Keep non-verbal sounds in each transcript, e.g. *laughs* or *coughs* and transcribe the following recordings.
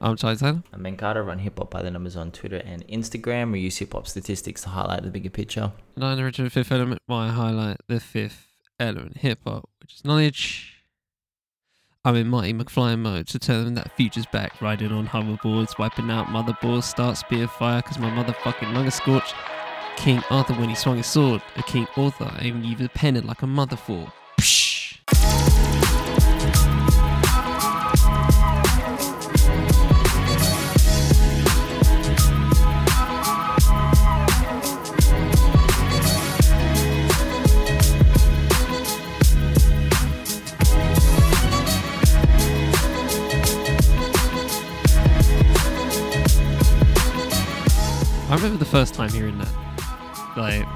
I'm Charlie Taylor. I'm Ben Carter. Run hip hop by the numbers on Twitter and Instagram. We use hip hop statistics to highlight the bigger picture. And I'm the Richard Fifth Element, where I highlight the fifth element, hip hop, which is knowledge. I'm in Marty McFly mode to tell them that future's back, riding on hoverboards, wiping out motherboards, start spear fire, cause my motherfucking lung is scorched. King Arthur when he swung his sword, a King Arthur, even used a pen like a motherfucker. Remember the first time hearing that. Like,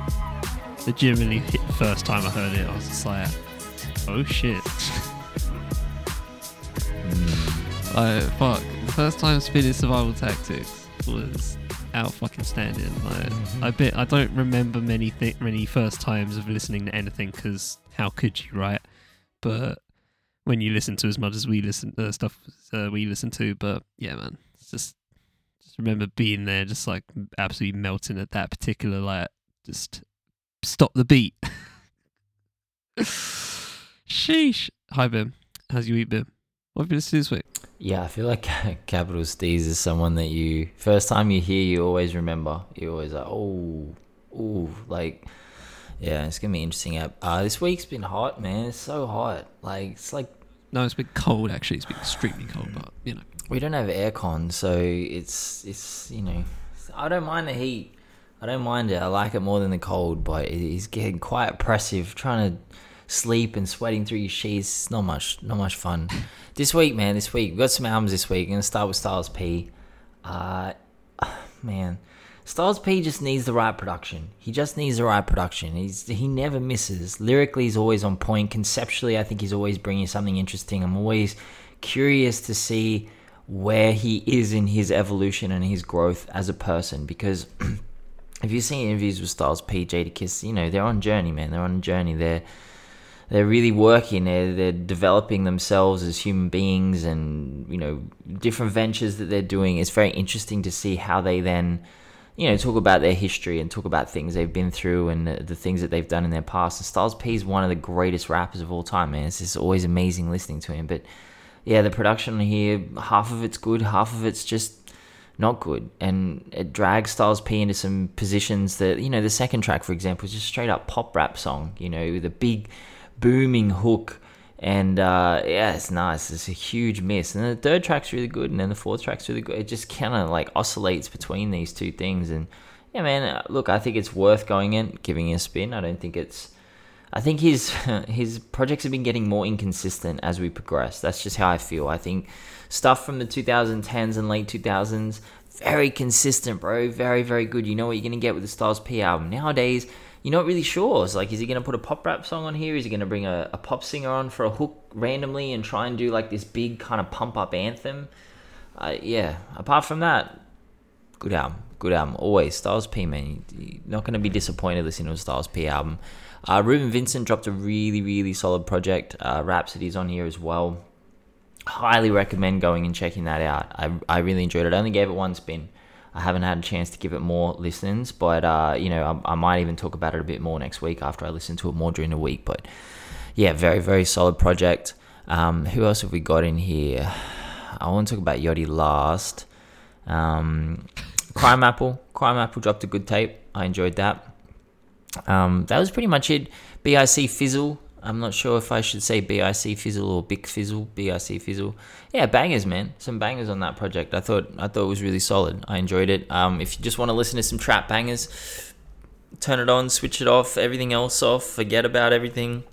legitimately, hit the first time I heard it, I was just like, oh shit. like, fuck. The first time spinning survival tactics was out fucking standing. Like, I bet I don't remember many th- many first times of listening to anything because how could you, right? But when you listen to as much as we listen, uh, stuff uh, we listen to, but yeah, man, it's just just remember being there, just like absolutely melting at that particular like just stop the beat. *laughs* Sheesh. Hi Ben. How's your week been? What have you listened to this week? Yeah, I feel like *laughs* Capital Steez is someone that you first time you hear, you always remember. You always like, oh, oh, like, yeah, it's gonna be interesting. Uh, this week's been hot, man. It's so hot. Like, it's like No, it's been cold actually. It's been extremely cold, but you know. We don't have aircon, so it's it's you know, I don't mind the heat. I don't mind it. I like it more than the cold, but it is getting quite oppressive. Trying to sleep and sweating through your sheets, not much, not much fun. This week, man, this week we got some albums. This week, I'm gonna start with Styles P. Uh, *sighs* man, Styles P just needs the right production. He just needs the right production. He's he never misses. Lyrically, he's always on point. Conceptually, I think he's always bringing something interesting. I'm always curious to see where he is in his evolution and his growth as a person because *clears throat* if you've seen interviews with Styles P, Jadakiss, you know they're on journey, man. They're on a journey. They're they're really working. They're they're developing themselves as human beings, and you know different ventures that they're doing. It's very interesting to see how they then, you know, talk about their history and talk about things they've been through and the, the things that they've done in their past. And Styles P is one of the greatest rappers of all time, man. It's just always amazing listening to him. But yeah, the production here, half of it's good, half of it's just not good. And it drags Styles P into some positions that, you know, the second track, for example, is just straight up pop rap song, you know, with a big booming hook. And uh, yeah, it's nice. It's a huge miss. And the third track's really good, and then the fourth track's really good. It just kind of like oscillates between these two things. And yeah, man, uh, look, I think it's worth going in, giving it a spin. I don't think it's. I think his *laughs* his projects have been getting more inconsistent as we progress. That's just how I feel. I think stuff from the 2010s and late 2000s very consistent, bro. Very very good. You know what you're gonna get with the Styles P album. Nowadays, you're not really sure. It's like, is he gonna put a pop rap song on here? Is he gonna bring a, a pop singer on for a hook randomly and try and do like this big kind of pump up anthem? Uh, yeah. Apart from that, good album. Good album. Always Styles P, man. You're not gonna be disappointed listening to a Styles P album. Uh, Reuben Vincent dropped a really, really solid project. Uh, Rapsody's on here as well. Highly recommend going and checking that out. I, I really enjoyed it. I only gave it one spin. I haven't had a chance to give it more listens, but uh, you know, I, I might even talk about it a bit more next week after I listen to it more during the week. But yeah, very, very solid project. Um, who else have we got in here? I want to talk about Yachty last. Um, Crimeapple. Crime Apple dropped a good tape. I enjoyed that. Um, that was pretty much it. BIC Fizzle. I'm not sure if I should say BIC Fizzle or Bic Fizzle. BIC Fizzle. Yeah, bangers, man. Some bangers on that project. I thought I thought it was really solid. I enjoyed it. Um, if you just want to listen to some trap bangers, turn it on, switch it off, everything else off, forget about everything.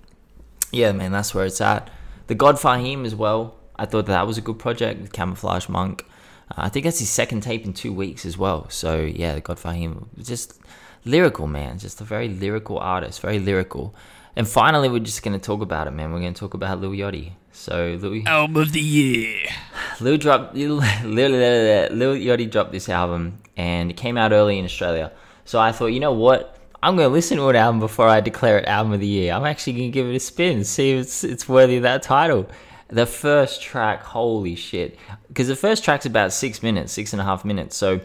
Yeah, man, that's where it's at. The God Fahim as well. I thought that was a good project with Camouflage Monk. I think that's his second tape in two weeks as well. So yeah, the God Fahim, just lyrical, man. Just a very lyrical artist, very lyrical. And finally, we're just going to talk about it, man. We're going to talk about Lil Yachty. So, Lil, *laughs* Album of the year. Lil dropped Lil, Lil, Lil, Lil Yachty dropped this album, and it came out early in Australia. So I thought, you know what? I'm going to listen to an album before I declare it album of the year. I'm actually going to give it a spin, see if it's it's worthy of that title. The first track, holy shit. Because the first track's about six minutes, six and a half minutes. So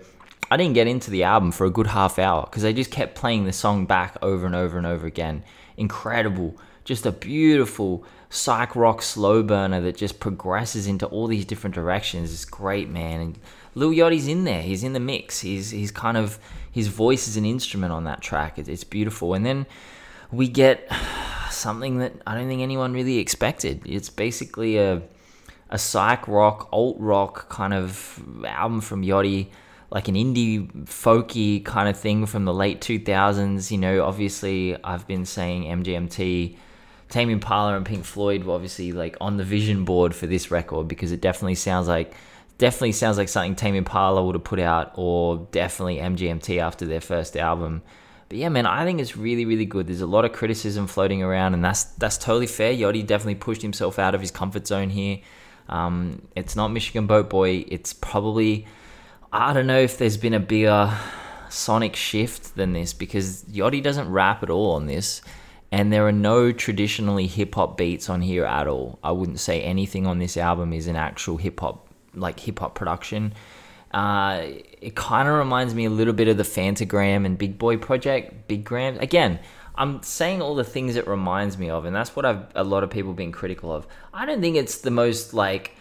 I didn't get into the album for a good half hour because they just kept playing the song back over and over and over again. Incredible. Just a beautiful psych rock slow burner that just progresses into all these different directions. It's great, man. And Lil Yachty's in there. He's in the mix. He's he's kind of his voice is an instrument on that track. It's, it's beautiful. And then we get *sighs* something that I don't think anyone really expected. It's basically a a psych rock, alt rock kind of album from Yachty, like an indie folky kind of thing from the late 2000s. You know, obviously I've been saying MGMT, Tame Impala, and Pink Floyd were obviously like on the vision board for this record because it definitely sounds like definitely sounds like something Tame Impala would have put out, or definitely MGMT after their first album. But yeah, man, I think it's really, really good. There's a lot of criticism floating around, and that's that's totally fair. Yachty definitely pushed himself out of his comfort zone here. Um, it's not Michigan Boat Boy. It's probably I don't know if there's been a bigger sonic shift than this because Yachty doesn't rap at all on this, and there are no traditionally hip hop beats on here at all. I wouldn't say anything on this album is an actual hip hop like hip hop production. Uh, it kind of reminds me a little bit of the Phantogram and Big Boi project. Big Gram. Again, I'm saying all the things it reminds me of, and that's what I've a lot of people been critical of. I don't think it's the most like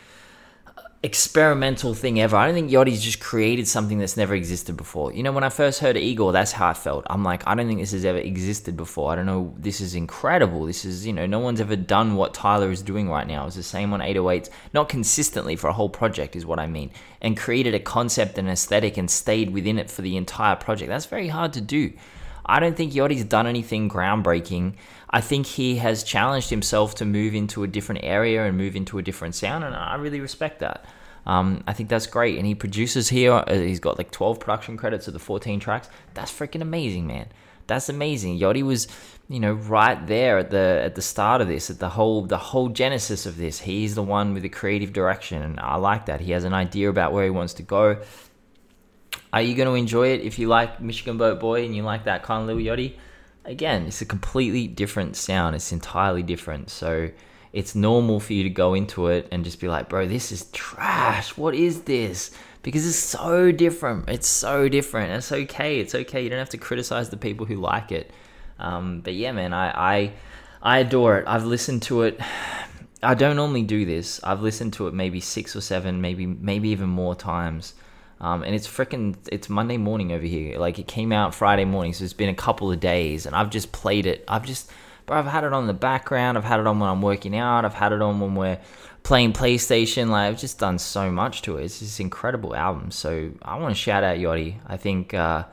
experimental thing ever. I don't think Yachty's just created something that's never existed before. You know, when I first heard Igor, that's how I felt. I'm like, I don't think this has ever existed before. I don't know. This is incredible. This is, you know, no one's ever done what Tyler is doing right now. It's the same on 808s, not consistently for a whole project, is what I mean, and created a concept and aesthetic and stayed within it for the entire project. That's very hard to do. I don't think Yachty's done anything groundbreaking. I think he has challenged himself to move into a different area and move into a different sound, and I really respect that. Um, I think that's great. And he produces here. Uh, he's got like 12 production credits of the 14 tracks. That's freaking amazing, man. That's amazing. Yachty was, you know, right there at the at the start of this, at the whole the whole genesis of this. He's the one with the creative direction, and I like that. He has an idea about where he wants to go. Are you going to enjoy it if you like Michigan Boat Boy and you like that kind of Lil Yachty? again, it's a completely different sound. It's entirely different. So it's normal for you to go into it and just be like, bro, this is trash. What is this? Because it's so different. It's so different. It's okay. It's okay. You don't have to criticize the people who like it. Um, but yeah, man, I, I I adore it. I've listened to it. *sighs* I don't normally do this. I've listened to it maybe six or seven, maybe maybe even more times. Um, and it's freaking it's Monday morning over here. Like it came out Friday morning, so it's been a couple of days, and I've just played it. I've just, but I've had it on the background. I've had it on when I'm working out. I've had it on when we're playing PlayStation. Like I've just done so much to it. It's this incredible album. So I want to shout out Yachty. I think uh,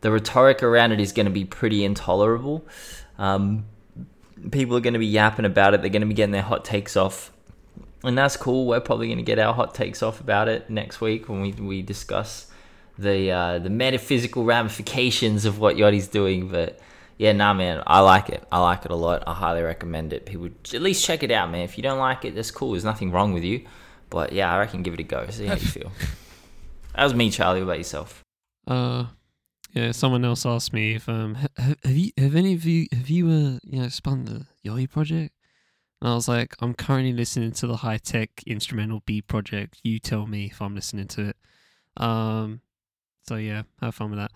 the rhetoric around it is going to be pretty intolerable. Um, people are going to be yapping about it. They're going to be getting their hot takes off and that's cool. We're probably going to get our hot takes off about it next week when we we discuss the uh, the metaphysical ramifications of what Yachty's doing. But yeah, nah, man, I like it. I like it a lot. I highly recommend it. People at least check it out, man. If you don't like it, that's cool. There's nothing wrong with you. But yeah, I reckon give it a go. See how you *laughs* feel. that was me, Charlie. What about yourself? Uh, yeah. Someone else asked me if um have, have you have any of you have you uh you know spun the Yachty project? And I was like, I'm currently listening to the Hi-Tek instrumental B project. You tell me if I'm listening to it. Um, so yeah, have fun with that.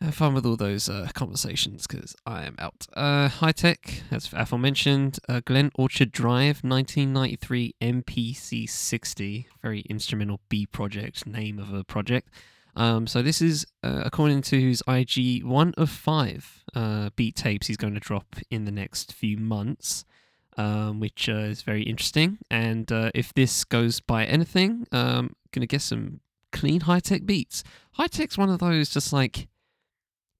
Have fun with all those uh, conversations because I am out. Uh, Hi-Tek, as aforementioned, uh, Glen Orchard Drive, 1993 MPC 60, very instrumental B project, name of a project. Um, so this is, uh, according to his IG, one of five uh, beat tapes he's going to drop in the next few months um, which uh, is very interesting. And uh, if this goes by anything, um, gonna get some clean Hi-Tek beats. Hi-Tek's one of those just like,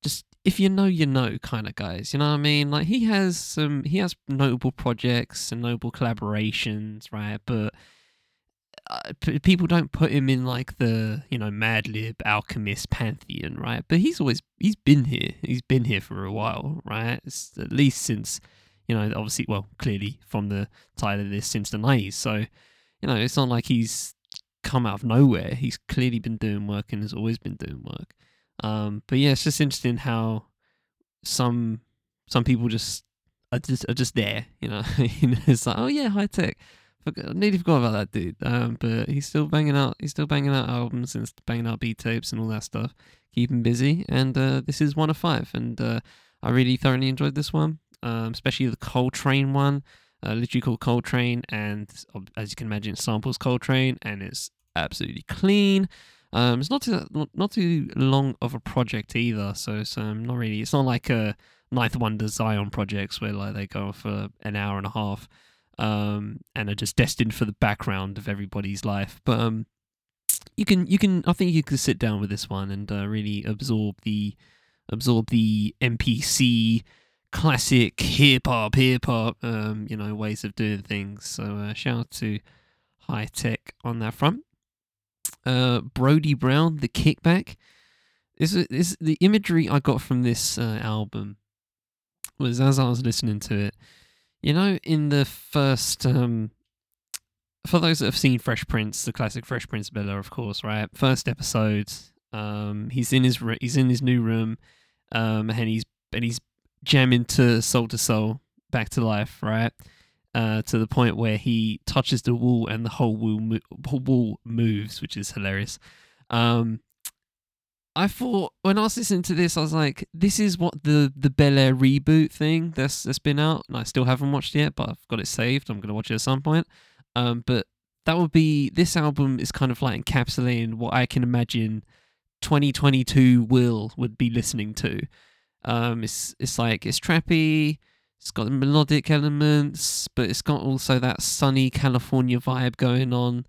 just if you know, you know, kind of guys. You know what I mean? Like he has some, he has notable projects and notable collaborations, right? But uh, people don't put him in like the you know Madlib Alchemist pantheon, right? But he's always he's been here. He's been here for a while, right? It's at least since you know, obviously, well, clearly from the title of this since the 90s. So, you know, it's not like he's come out of nowhere. He's clearly been doing work and has always been doing work. Um, but yeah, it's just interesting how some some people just are just are just there. You know, *laughs* it's like, oh yeah, Hi-Tek. I nearly forgot about that dude. Um, but he's still banging out. He's still banging out albums and banging out beat tapes and all that stuff. Keep him busy. And uh, this is one of five. And uh, I really thoroughly enjoyed this one, um, especially the Coltrane one. Uh, literally called Coltrane, and as you can imagine, it samples Coltrane, and it's absolutely clean. Um, it's not too not, too long of a project either, so it's um, not really. It's not like a Ninth Wonder Zion projects where like they go for an hour and a half, um, and are just destined for the background of everybody's life. But um, you can you can I think you can sit down with this one and uh, really absorb the absorb the MPC classic hip hop, hip hop, um, you know, ways of doing things. So uh, shout out to Hi-Tek on that front. Uh, Brody Brown, the kickback. This is, the imagery I got from this uh, album was as I was listening to it. You know, in the first, um, for those that have seen Fresh Prince, the classic Fresh Prince Bel-Air, of course, right? First episode, um, he's in his he's in his new room, um, and he's and he's jamming to Soul II Soul, back to life, right? Uh, to the point where he touches the wall and the whole wall, mo- wall moves, which is hilarious. Um, I thought when I was listening to this, I was like, "This is what the the Bel-Air reboot thing that's that's been out, and I still haven't watched it yet, but I've got it saved. I'm gonna watch it at some point. Um, but that would be this album is kind of like encapsulating what I can imagine 2022 Will would be listening to. Um, it's it's like it's trappy. It's got melodic elements, but it's got also that sunny California vibe going on.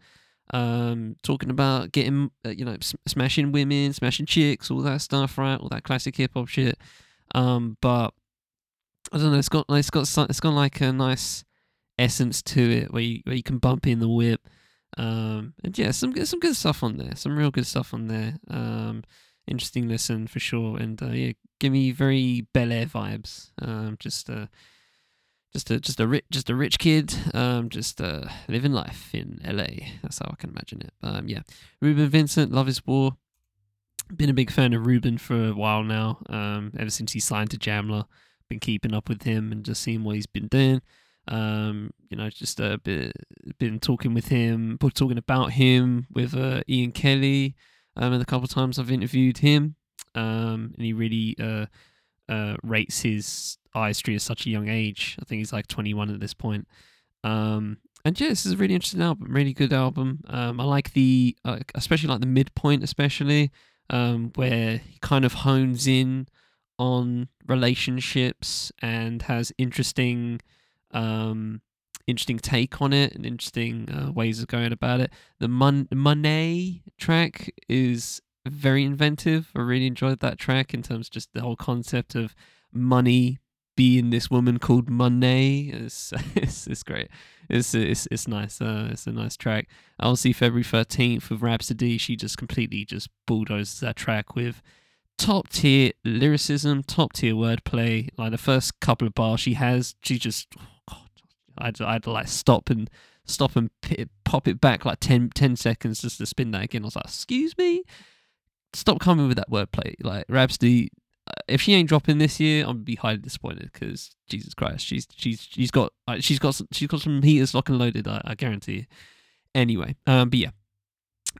Um, talking about getting, uh, you know, s- smashing women, smashing chicks, all that stuff, right? All that classic hip hop shit. Um, but I don't know. It's got it's got it's got like a nice essence to it where you where you can bump in the whip. Um, and yeah, some good some good stuff on there. Some real good stuff on there. Um, interesting listen for sure. And uh, yeah, give me very Bel-Air vibes. Um, just uh, just a just a rich just a rich kid, um, just uh, living life in LA. That's how I can imagine it. Um, yeah, Reuben Vincent, Love Is War. Been a big fan of Reuben for a while now. Um, ever since he signed to Jamla, been keeping up with him and just seeing what he's been doing. Um, you know, just uh, been, been talking with him, talking about him with uh, Ian Kelly. Um, and a couple of times I've interviewed him, um, and he really uh, uh, rates his artistry at such a young age. I think he's like 21 at this point. Um, and yeah, this is a really interesting album, really good album. Um, I like the, uh, especially like the midpoint, especially um, where he kind of hones in on relationships and has interesting, um, interesting take on it and interesting uh, ways of going about it. The Mon- Money track is very inventive. I really enjoyed that track in terms of just the whole concept of money being this woman called Money. It's, *laughs* it's, it's great. It's, it's, it's nice. Uh, it's a nice track. I'll see February 13th with Rapsody. She just completely just bulldozes that track with top tier lyricism, top tier wordplay. Like the first couple of bars she has, she just, I'd, I'd like stop and stop and pop it back like 10, 10 seconds just to spin that again. I was like, excuse me? Stop coming with that wordplay. Like Rapsody, uh, if she ain't dropping this year, I'm be highly disappointed because Jesus Christ, she's she's she's got she's got some, she's got some heaters lock and loaded. I, I guarantee. Anyway, um, but yeah,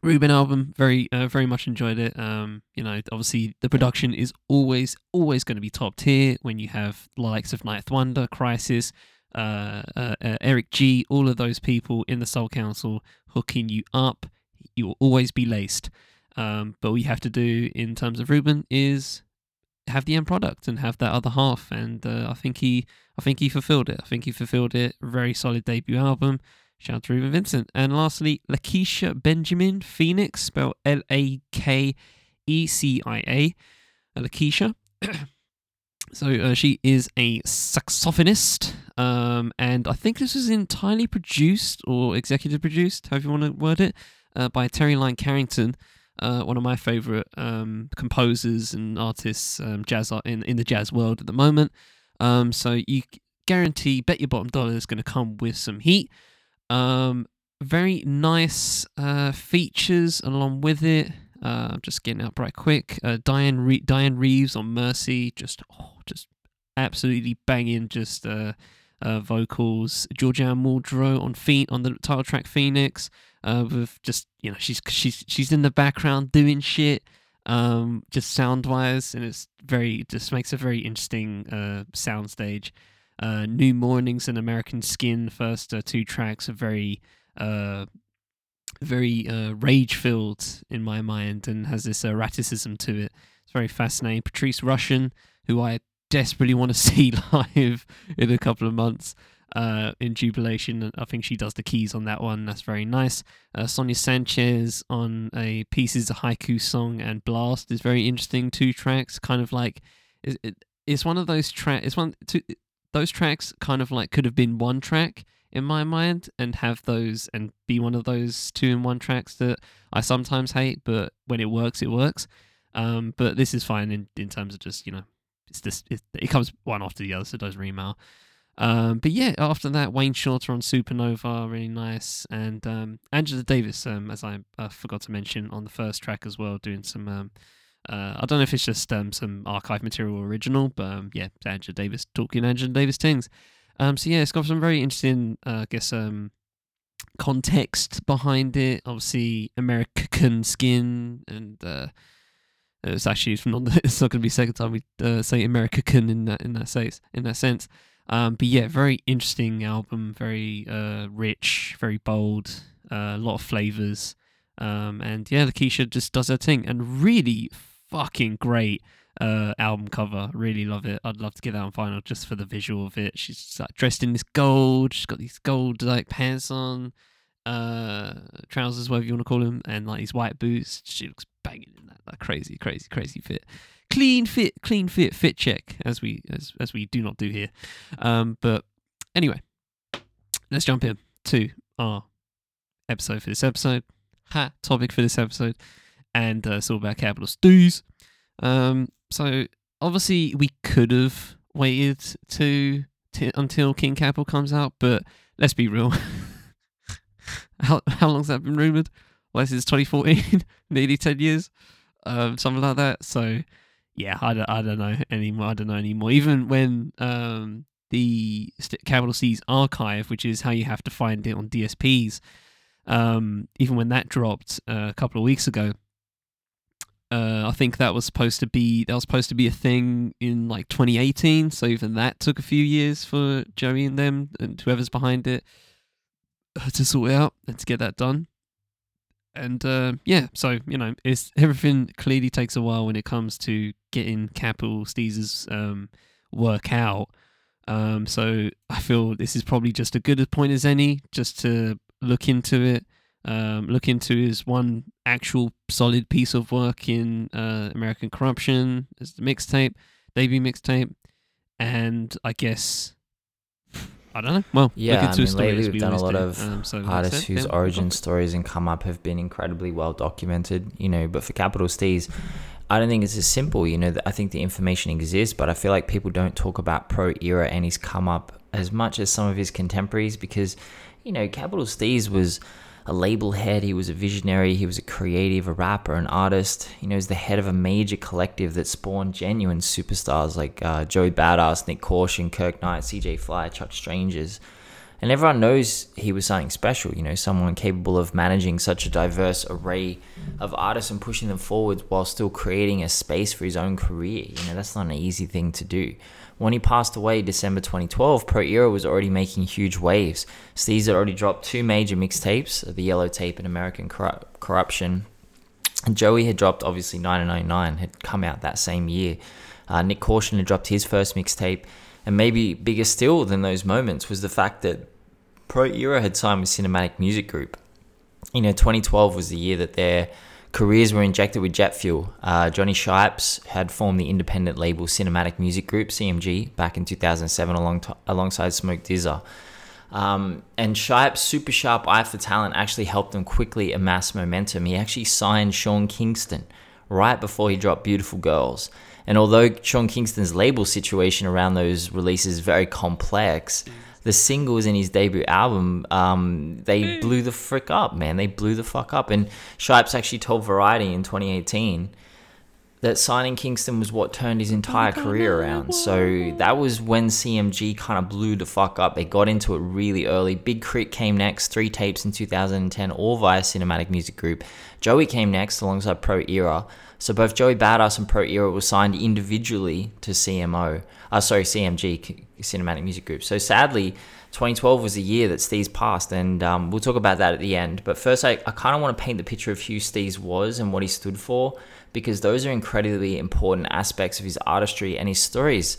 Reuben album, very uh, very much enjoyed it. Um, you know, obviously the production is always always going to be top tier when you have the likes of Ninth Wonder, Khrysis, uh, uh, uh, Eric G, all of those people in the Soul Council hooking you up. You will always be laced. Um, but what you have to do in terms of Reuben is have the end product and have that other half. And uh, I think he, I think he fulfilled it. I think he fulfilled it. Very solid debut album. Shout out to Reuben Vincent. And lastly, Lakecia Benjamin Phoenix, spelled L A K E C I A. Lakecia. So uh, she is a saxophonist. Um, and I think this was entirely produced or executive produced, however you want to word it, uh, by Terri Lyne Carrington uh, one of my favorite um, composers and artists, um, jazz art in in the jazz world at the moment. Um, so you guarantee, bet your bottom dollar is going to come with some heat. Um, very nice uh, features along with it. Uh, I'm just getting up right quick. Uh, Diane Re- Dianne Reeves on Mercy, just oh, just absolutely banging. Just uh, uh, vocals. Georgia Anne Muldrow on feet on the title track Phoenix. Uh, with just you know she's she's she's in the background doing shit. Um, just sound wise, and it's very just makes a very interesting uh sound stage. Uh, New Mornings and American Skin first uh, two tracks are very uh very uh, rage filled in my mind and has this erraticism to it. It's very fascinating. Patrice Rushen, who I desperately want to *laughs* see live in a couple of months uh, in Jubilation. I think she does the keys on that one. That's very nice. Uh, Sonia Sanchez on a Pieces of Haiku song and Blast is very interesting. Two tracks, kind of like. It, it, it's one of those tracks. It's one. Two, those tracks kind of like could have been one track in my mind and have those and be one of those two in one tracks that I sometimes hate, but when it works, it works. Um, but this is fine in, in terms of just, you know, it's just, it, it comes one after the other, so it does remount. Um, but yeah, after that, Wayne Shorter on Supernova, really nice. And um, Angela Davis, um, as I uh, forgot to mention on the first track as well, doing some. Um, uh, I don't know if it's just um, some archive material original, but um, yeah, Angela Davis talking Angela Davis things. Um, so yeah, it's got some very interesting, uh, I guess, um, context behind it. Obviously, American skin, and uh, it's actually it's not. *laughs* It's not going to be second time we uh, say American in that in that sense. In that sense, um, but yeah, very interesting album. Very uh, rich, very bold. Uh, a lot of flavors. Um, and yeah, Lakecia just does her thing, and really fucking great uh, album cover. Really love it. I'd love to get that on vinyl just for the visual of it. She's like dressed in this gold. She's got these gold like pants on, uh, trousers, whatever you want to call them, and like these white boots. She looks banging in that. Like crazy, crazy, crazy fit. Clean fit, clean fit, fit check, as we as as we do not do here. Um, but anyway, let's jump in to our episode for this episode. Ha topic for this episode, and uh, it's all about capital Steez. Um, so obviously we could have waited to, until King Capital comes out, but let's be real. *laughs* how how long's that been rumored? Well, since 2014, *laughs* nearly 10 years, um, something like that. So yeah, I don't, I don't know anymore. I don't know anymore. Even when um, the Capital Steez archive, which is how you have to find it on DSPs, um, even when that dropped uh, a couple of weeks ago, uh, I think that was supposed to be that was supposed to be a thing in like 2018. So even that took a few years for Joey and them and whoever's behind it uh, to sort it out and to get that done. And uh, yeah, so you know, it's everything clearly takes a while when it comes to getting Capital Steez's um, work out. Um, so I feel this is probably just a good a point as any, just to look into it um, look into his one actual solid piece of work in uh, American Corruption as the mixtape, debut mixtape, and I guess I don't know. Well, yeah, I mean, lately we've done a lot do. of um, so artists whose yeah, origin stories and come up have been incredibly well documented. You know, but for Capital Steez, I don't think it's as simple. You know, I think the information exists, but I feel like people don't talk about Pro Era and his come up as much as some of his contemporaries because, you know, Capital Steez was a label head, he was a visionary, he was a creative, a rapper, an artist. You know, he's the head of a major collective that spawned genuine superstars like uh, Joey Badass, Nyck Caution, Kirk Knight, CJ Fly, Chuck Strangers. And everyone knows he was something special, you know, someone capable of managing such a diverse array of artists and pushing them forward while still creating a space for his own career. You know, that's not an easy thing to do. When he passed away December 2012, Pro Era was already making huge waves. Steez had already dropped two major mixtapes, the Yellow Tape and American Corruption. And Joey had dropped, obviously, 999 had come out that same year. Uh, Nyck Caution had dropped his first mixtape. And maybe bigger still than those moments was the fact that Pro Era had signed with Cinematic Music Group. You know, 2012 was the year that their careers were injected with jet fuel. Uh, Johnny Shipes had formed the independent label Cinematic Music Group, CMG, back in 2007 along t- alongside Smoke DZA. Um, and Shipes' super sharp eye for talent actually helped them quickly amass momentum. He actually signed Sean Kingston right before he dropped Beautiful Girls. And although Sean Kingston's label situation around those releases is very complex, the singles in his debut album, um, they mm. blew the frick up, man. They blew the fuck up. And Shipes actually told Variety in 2018 that signing Kingston was what turned his entire career around. So that was when CMG kind of blew the fuck up. They got into it really early. Big K.R.I.T. came next, three tapes in 2010, all via Cinematic Music Group. Joey came next alongside Pro Era. So both Joey Badass and Pro Era were signed individually to CMO. Uh, sorry, CMG, Cinematic Music Group. So sadly, 2012 was the year that Steez passed, and um, we'll talk about that at the end. But first, I, I kind of want to paint the picture of who Steez was and what he stood for because those are incredibly important aspects of his artistry and his stories.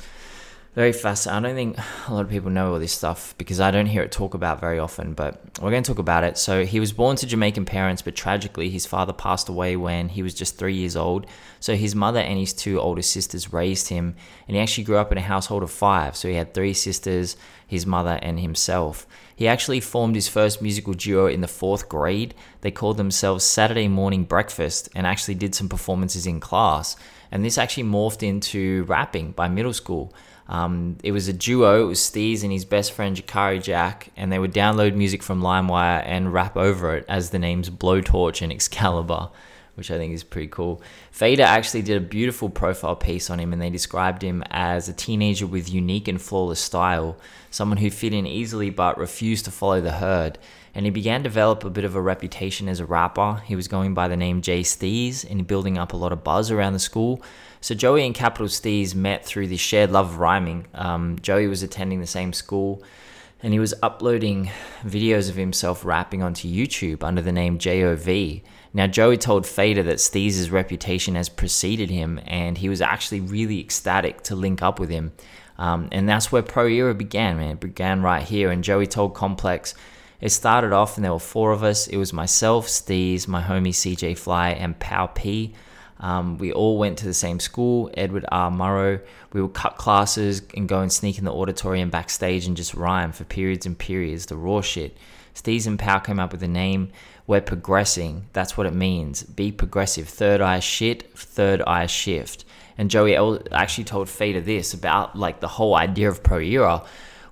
Very fascinating. I don't think a lot of people know all this stuff because I don't hear it talk about very often, but we're going to talk about it. So, he was born to Jamaican parents, but tragically, his father passed away when he was just three years old. So, his mother and his two older sisters raised him, and he actually grew up in a household of five. So, he had three sisters, his mother, and himself. He actually formed his first musical duo in the fourth grade. They called themselves Saturday Morning Breakfast and actually did some performances in class. And this actually morphed into rapping by middle school. Um, it was a duo. It was Steez and his best friend Jakari Jack, and they would download music from LimeWire and rap over it as the names Blowtorch and Excalibur, which I think is pretty cool. Fader actually did a beautiful profile piece on him, and they described him as a teenager with unique and flawless style, someone who fit in easily but refused to follow the herd. And he began to develop a bit of a reputation as a rapper. He was going by the name Jay Steez and building up a lot of buzz around the school. So Joey and Capital Steez met through the shared love of rhyming. Um, Joey was attending the same school and he was uploading videos of himself rapping onto YouTube under the name JOV. Now, Joey told Fader that Steez's reputation has preceded him, and he was actually really ecstatic to link up with him. Um, and that's where Pro Era began, man. It began right here. And Joey told Complex, it started off and there were four of us. It was myself, Steez, my homie CJ Fly, and Pow P. Um, we all went to the same school, Edward R. Murrow. We would cut classes and go and sneak in the auditorium backstage and just rhyme for periods and periods, the raw shit. Steez and Pow came up with the name. We're progressing. That's what it means. Be progressive. Third eye shit, third eye shift. And Joey actually told Fader this about like the whole idea of Pro Era.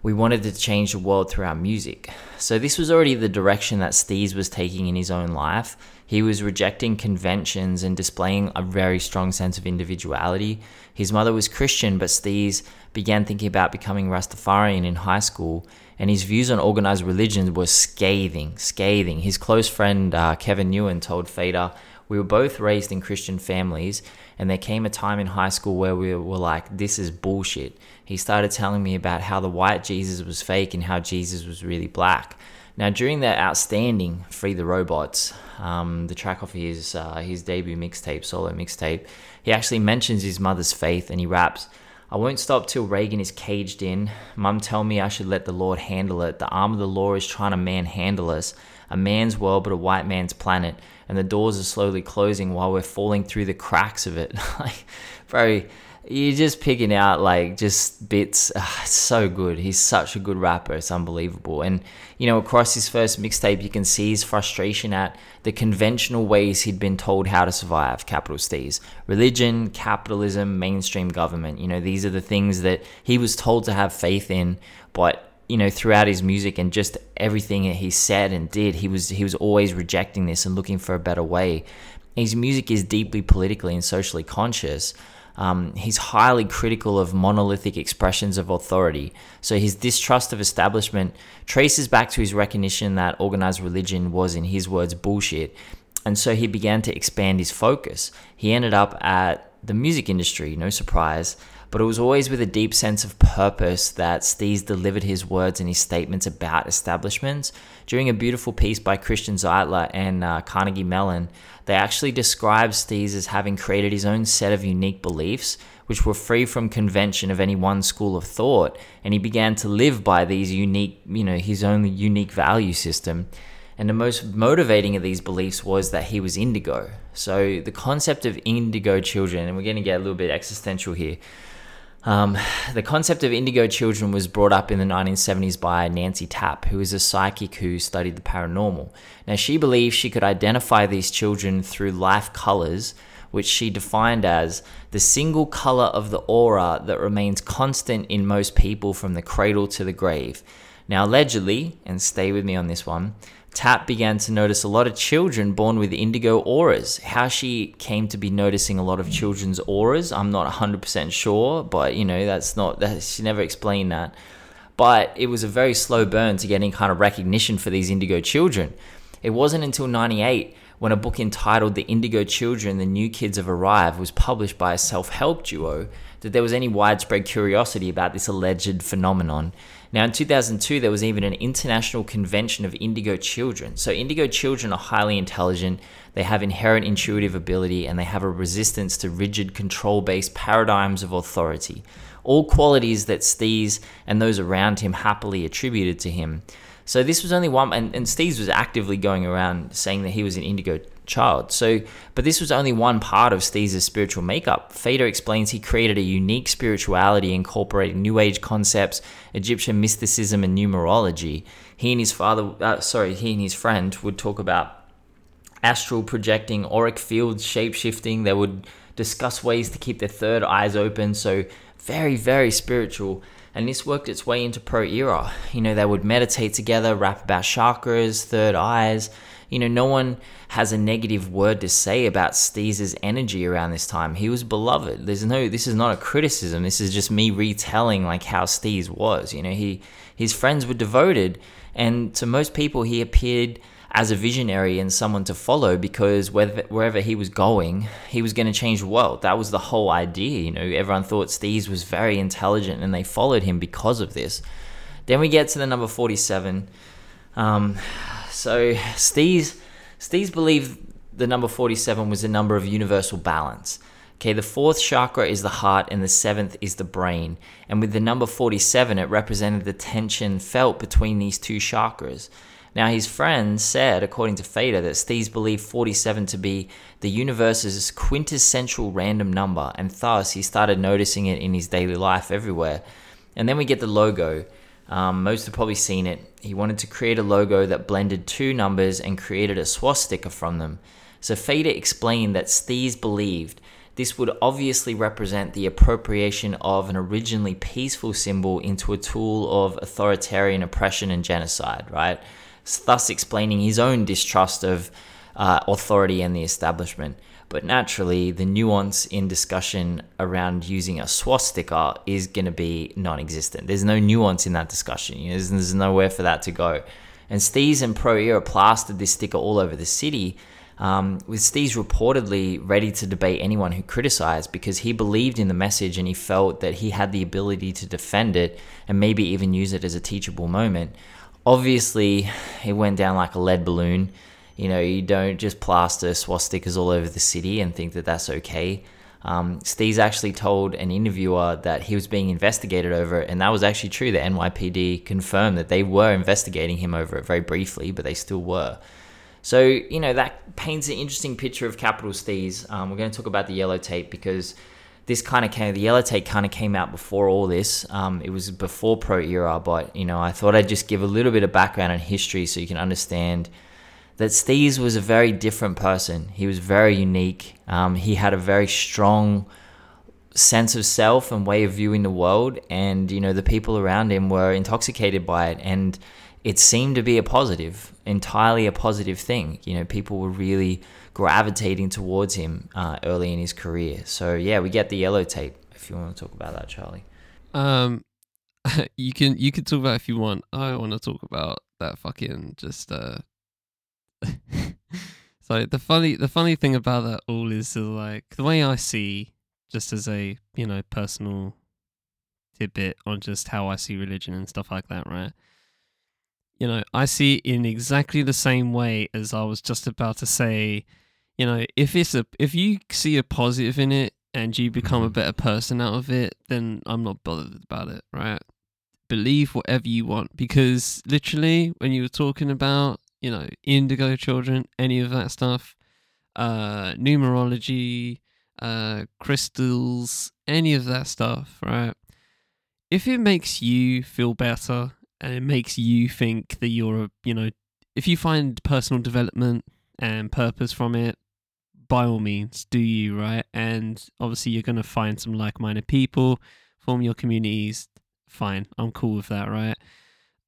We wanted to change the world through our music. So this was already the direction that Steez was taking in his own life. He was rejecting conventions and displaying a very strong sense of individuality. His mother was Christian, but Steez began thinking about becoming Rastafarian in high school, and his views on organized religion were scathing, scathing. His close friend uh, Kevin Newen told Fader, we were both raised in Christian families, and there came a time in high school where we were like, this is bullshit. He started telling me about how the white Jesus was fake and how Jesus was really black. Now, during that outstanding Free the Robots, um, the track off his, uh, his debut mixtape, solo mixtape, he actually mentions his mother's faith and he raps, I won't stop till Reagan is caged in. Mum tell me I should let the Lord handle it. The arm of the law is trying to manhandle us. A man's world, but a white man's planet. And the doors are slowly closing while we're falling through the cracks of it. *laughs* like, you're just picking out like just bits. Uh, it's so good. He's such a good rapper. It's unbelievable. And you know, across his first mixtape, you can see his frustration at the conventional ways he'd been told how to survive. Capital Steez, religion, capitalism, mainstream government. You know, these are the things that he was told to have faith in, but you know throughout his music and just everything that he said and did he was he was always rejecting this and looking for a better way his music is deeply politically and socially conscious um, he's highly critical of monolithic expressions of authority. So his distrust of establishment traces back to his recognition that organized religion was, in his words, bullshit. And so he began to expand his focus. He ended up at the music industry, no surprise, but it was always with a deep sense of purpose that Steez delivered his words and his statements about establishments. During a beautiful piece by Christian Zeitler and uh, Carnegie Mellon, they actually describe Steez as having created his own set of unique beliefs, which were free from convention of any one school of thought, and he began to live by these unique, you know, his own unique value system. And the most motivating of these beliefs was that he was indigo. So the concept of indigo children, and we're going to get a little bit existential here. Um, *sighs* the concept of indigo children was brought up in the 1970s by Nancy Tappe, who is a psychic who studied the paranormal. Now, she believed she could identify these children through life colors, which she defined as the single color of the aura that remains constant in most people from the cradle to the grave. Now, allegedly, and stay with me on this one, Tappe began to notice a lot of children born with indigo auras. How she came to be noticing a lot of children's auras, I'm not 100% sure, but you know, that's not, that, she never explained that. But it was a very slow burn to getting kind of recognition for these indigo children. It wasn't until 98 when a book entitled The Indigo Children, The New Kids Have Arrived was published by a self help duo that there was any widespread curiosity about this alleged phenomenon. Now, in 2002, there was even an international convention of indigo children. So, indigo children are highly intelligent, they have inherent intuitive ability, and they have a resistance to rigid control based paradigms of authority. All qualities that Steez and those around him happily attributed to him. So this was only one, and, and was actively going around saying that he was an indigo child. So, but this was only one part of Steez's spiritual makeup. Fader explains he created a unique spirituality incorporating New Age concepts, Egyptian mysticism, and numerology. He and his father, uh, sorry, he and his friend would talk about astral projecting, auric fields, shape shifting. They would discuss ways to keep their third eyes open. So, very, very spiritual and this worked its way into pro era. You know, they would meditate together, rap about chakras, third eyes. You know, no one has a negative word to say about Steez's energy around this time. He was beloved. There's no, this is not a criticism. This is just me retelling like how Steez was. You know, he, his friends were devoted, and to most people, he appeared as a visionary and someone to follow because wherever he was going, he was going to change the world. That was the whole idea. You know, everyone thought Steez was very intelligent and they followed him because of this. Then we get to the number 47. Um, so Steez, Steez believed the number 47 was a number of universal balance. Okay, the fourth chakra is the heart and the seventh is the brain. And with the number 47, it represented the tension felt between these two chakras. Now, his friends said, according to Fader, that Steez believed 47 to be the universe's quintessential random number, and thus he started noticing it in his daily life everywhere. And then we get the logo. Um, most have probably seen it. He wanted to create a logo that blended two numbers and created a swastika from them. So Fader explained that Steez believed this would obviously represent the appropriation of an originally peaceful symbol into a tool of authoritarian oppression and genocide, right? thus explaining his own distrust of uh, authority and the establishment. But naturally, the nuance in discussion around using a swastika is going to be non existent. There's no nuance in that discussion. There's, there's, nowhere for that to go. And Steez and Pro Era plastered this sticker all over the city, um, with Steez reportedly ready to debate anyone who criticized because he believed in the message and he felt that he had the ability to defend it and maybe even use it as a teachable moment obviously it went down like a lead balloon. You know, you don't just plaster swastikas all over the city and think that that's okay. Um, Steez actually told an interviewer that he was being investigated over it, and that was actually true. The NYPD confirmed that they were investigating him over it very briefly, but they still were. So, you know, that paints an interesting picture of Capital Steez. Um, we're going to talk about the yellow tape because this kind of came, the yellow tape kind of came out before all this. Um, it was before Pro Era, but you know, I thought I'd just give a little bit of background and history so you can understand that Steez was a very different person. He was very unique. Um, he had a very strong sense of self and way of viewing the world, and you know, the people around him were intoxicated by it, and it seemed to be a positive, entirely a positive thing. You know, people were really gravitating towards him uh, early in his career. So yeah, we get the yellow tape. If you want to talk about that, Charlie. Um, *laughs* you can you can talk about if you want. I want to talk about that fucking just uh. *laughs* so the funny the funny thing about that all is like the way I see just as a you know personal tidbit on just how I see religion and stuff like that, right? You know, I see it in exactly the same way as I was just about to say you know, if it's a if you see a positive in it and you become a mm-hmm. better person out of it, then I'm not bothered about it, right? Believe whatever you want because literally when you were talking about, you know, indigo children, any of that stuff, uh numerology, uh crystals, any of that stuff, right? If it makes you feel better and it makes you think that you're a, you know, if you find personal development and purpose from it, by all means, do you, right? And obviously, you're going to find some like minded people, form your communities. Fine, I'm cool with that, right?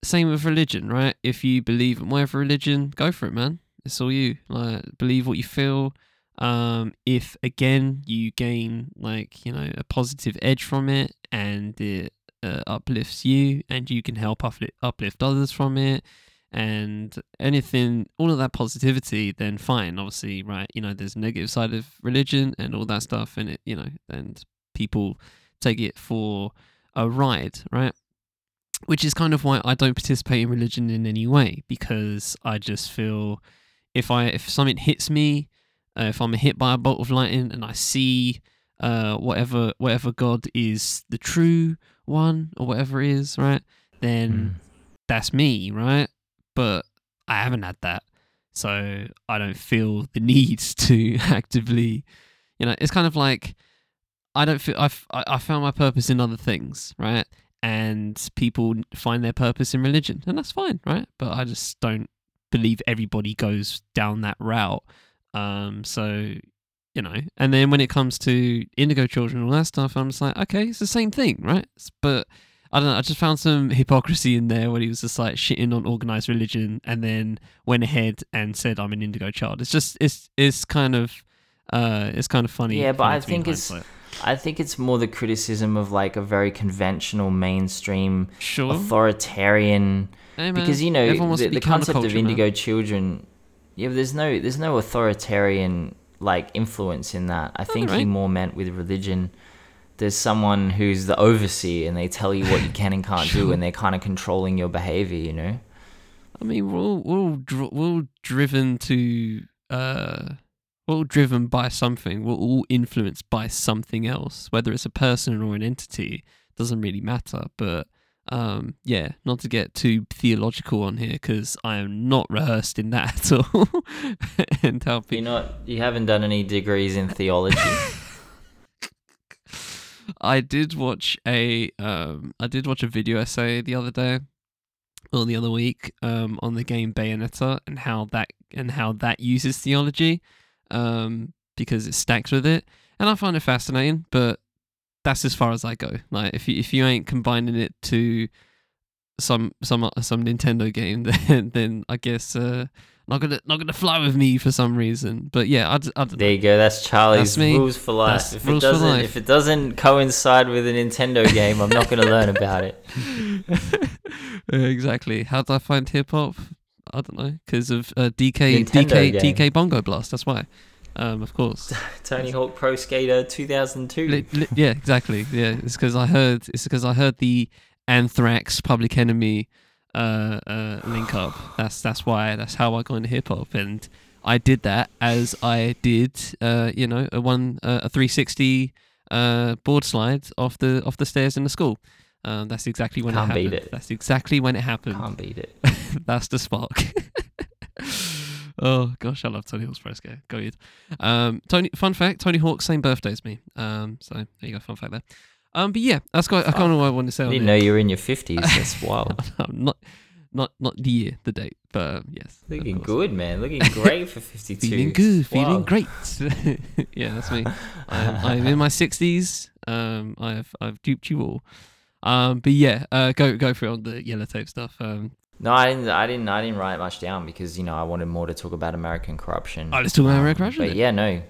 Same with religion, right? If you believe in whatever religion, go for it, man. It's all you. Like, believe what you feel. Um, if again you gain like you know a positive edge from it, and it uh, uplifts you, and you can help uplift, uplift others from it, and anything, all of that positivity, then fine. Obviously, right? You know, there's a negative side of religion and all that stuff, and it, you know, and people take it for a ride, right? Which is kind of why I don't participate in religion in any way because I just feel if I if something hits me, uh, if I'm hit by a bolt of lightning and I see uh, whatever whatever God is the true one or whatever it is, right? Then Mm. that's me, right? But I haven't had that, so I don't feel the *laughs* need to actively, you know, it's kind of like I don't feel I've I, I found my purpose in other things, right? And people find their purpose in religion, and that's fine, right? But I just don't believe everybody goes down that route. Um, so you know, and then when it comes to indigo children and all that stuff, I'm just like, okay, it's the same thing, right? But I don't know. I just found some hypocrisy in there when he was just like shitting on organized religion, and then went ahead and said I'm an indigo child. It's just it's it's kind of uh it's kind of funny. Yeah, but I to me in think it's- hindsight. I think it's more the criticism of like a very conventional mainstream sure. authoritarian Hey, because you know the, the concept of counterculture, man. indigo children yeah there's no there's no authoritarian like influence in that. I think he more meant with religion. There's someone who's the overseer and they tell you what you can and *laughs* can't do and they're kind of controlling your behavior you know? I mean, we're all, we're all, dr- we're all driven to, uh, we're all driven by something. We're all influenced by something else, whether it's a person or an entity. Doesn't really matter. But um, yeah, not to get too theological on here because I am not rehearsed in that *laughs* at all. *laughs* and how you're not you haven't done any degrees in theology *laughs* I did watch a, um, I did watch a video essay the other day or the other week um, on the game Bayonetta and how that and how that uses theology um, because it stacks with it, and I find it fascinating. But that's as far as I go. Like if you if you ain't combining it to some some some Nintendo game, *laughs* then then I guess uh, not gonna not gonna fly with me for some reason. But yeah, I, d- I d- there you go that's charlie's That's rules for life That's if it doesn't life. if it doesn't coincide with a nintendo game i'm not to learn about it Uh, *laughs* exactly. How did I find hip hop? I don't know because of uh, DK Nintendo DK game. DK Bongo Blast. That's why. Um, of course. *laughs* tony hawk pro skater 2002 Li- li- yeah, exactly. Yeah, it's because I heard. It's because I heard the Anthrax Public Enemy uh, uh, link up. That's that's why. That's how I got into hip hop, and I did that as I did. Uh, you know, a one uh, a 360 uh, board slide off the off the stairs in the school. Um, that's exactly when Can't it beat happened. it. That's exactly when it happened. can't beat it *laughs* That's the spark. *laughs* oh gosh, I love Tony Hawk's Pro Skater. Go ahead. Um, Tony. Fun fact: Tony Hawk same birthday as me. Um, so there you go. Fun fact there. Um, but yeah, that's quite. I can't know what I wanted to say. I didn't know you were in your 50s. *laughs* That's wild. I'm not, not, not the year, the date, but um, yes. Looking good, man. Looking great for 52. Feeling good, feeling great. yeah, that's me. I'm, I'm in my sixties. Um, I've I've duped you all. Um, but yeah, uh, go go for it on the yellow tape stuff. Um, No, I didn't. I didn't. I didn't write much down because you know I wanted more to talk about American corruption. Oh, let's talk about American Um, corruption But yeah, no.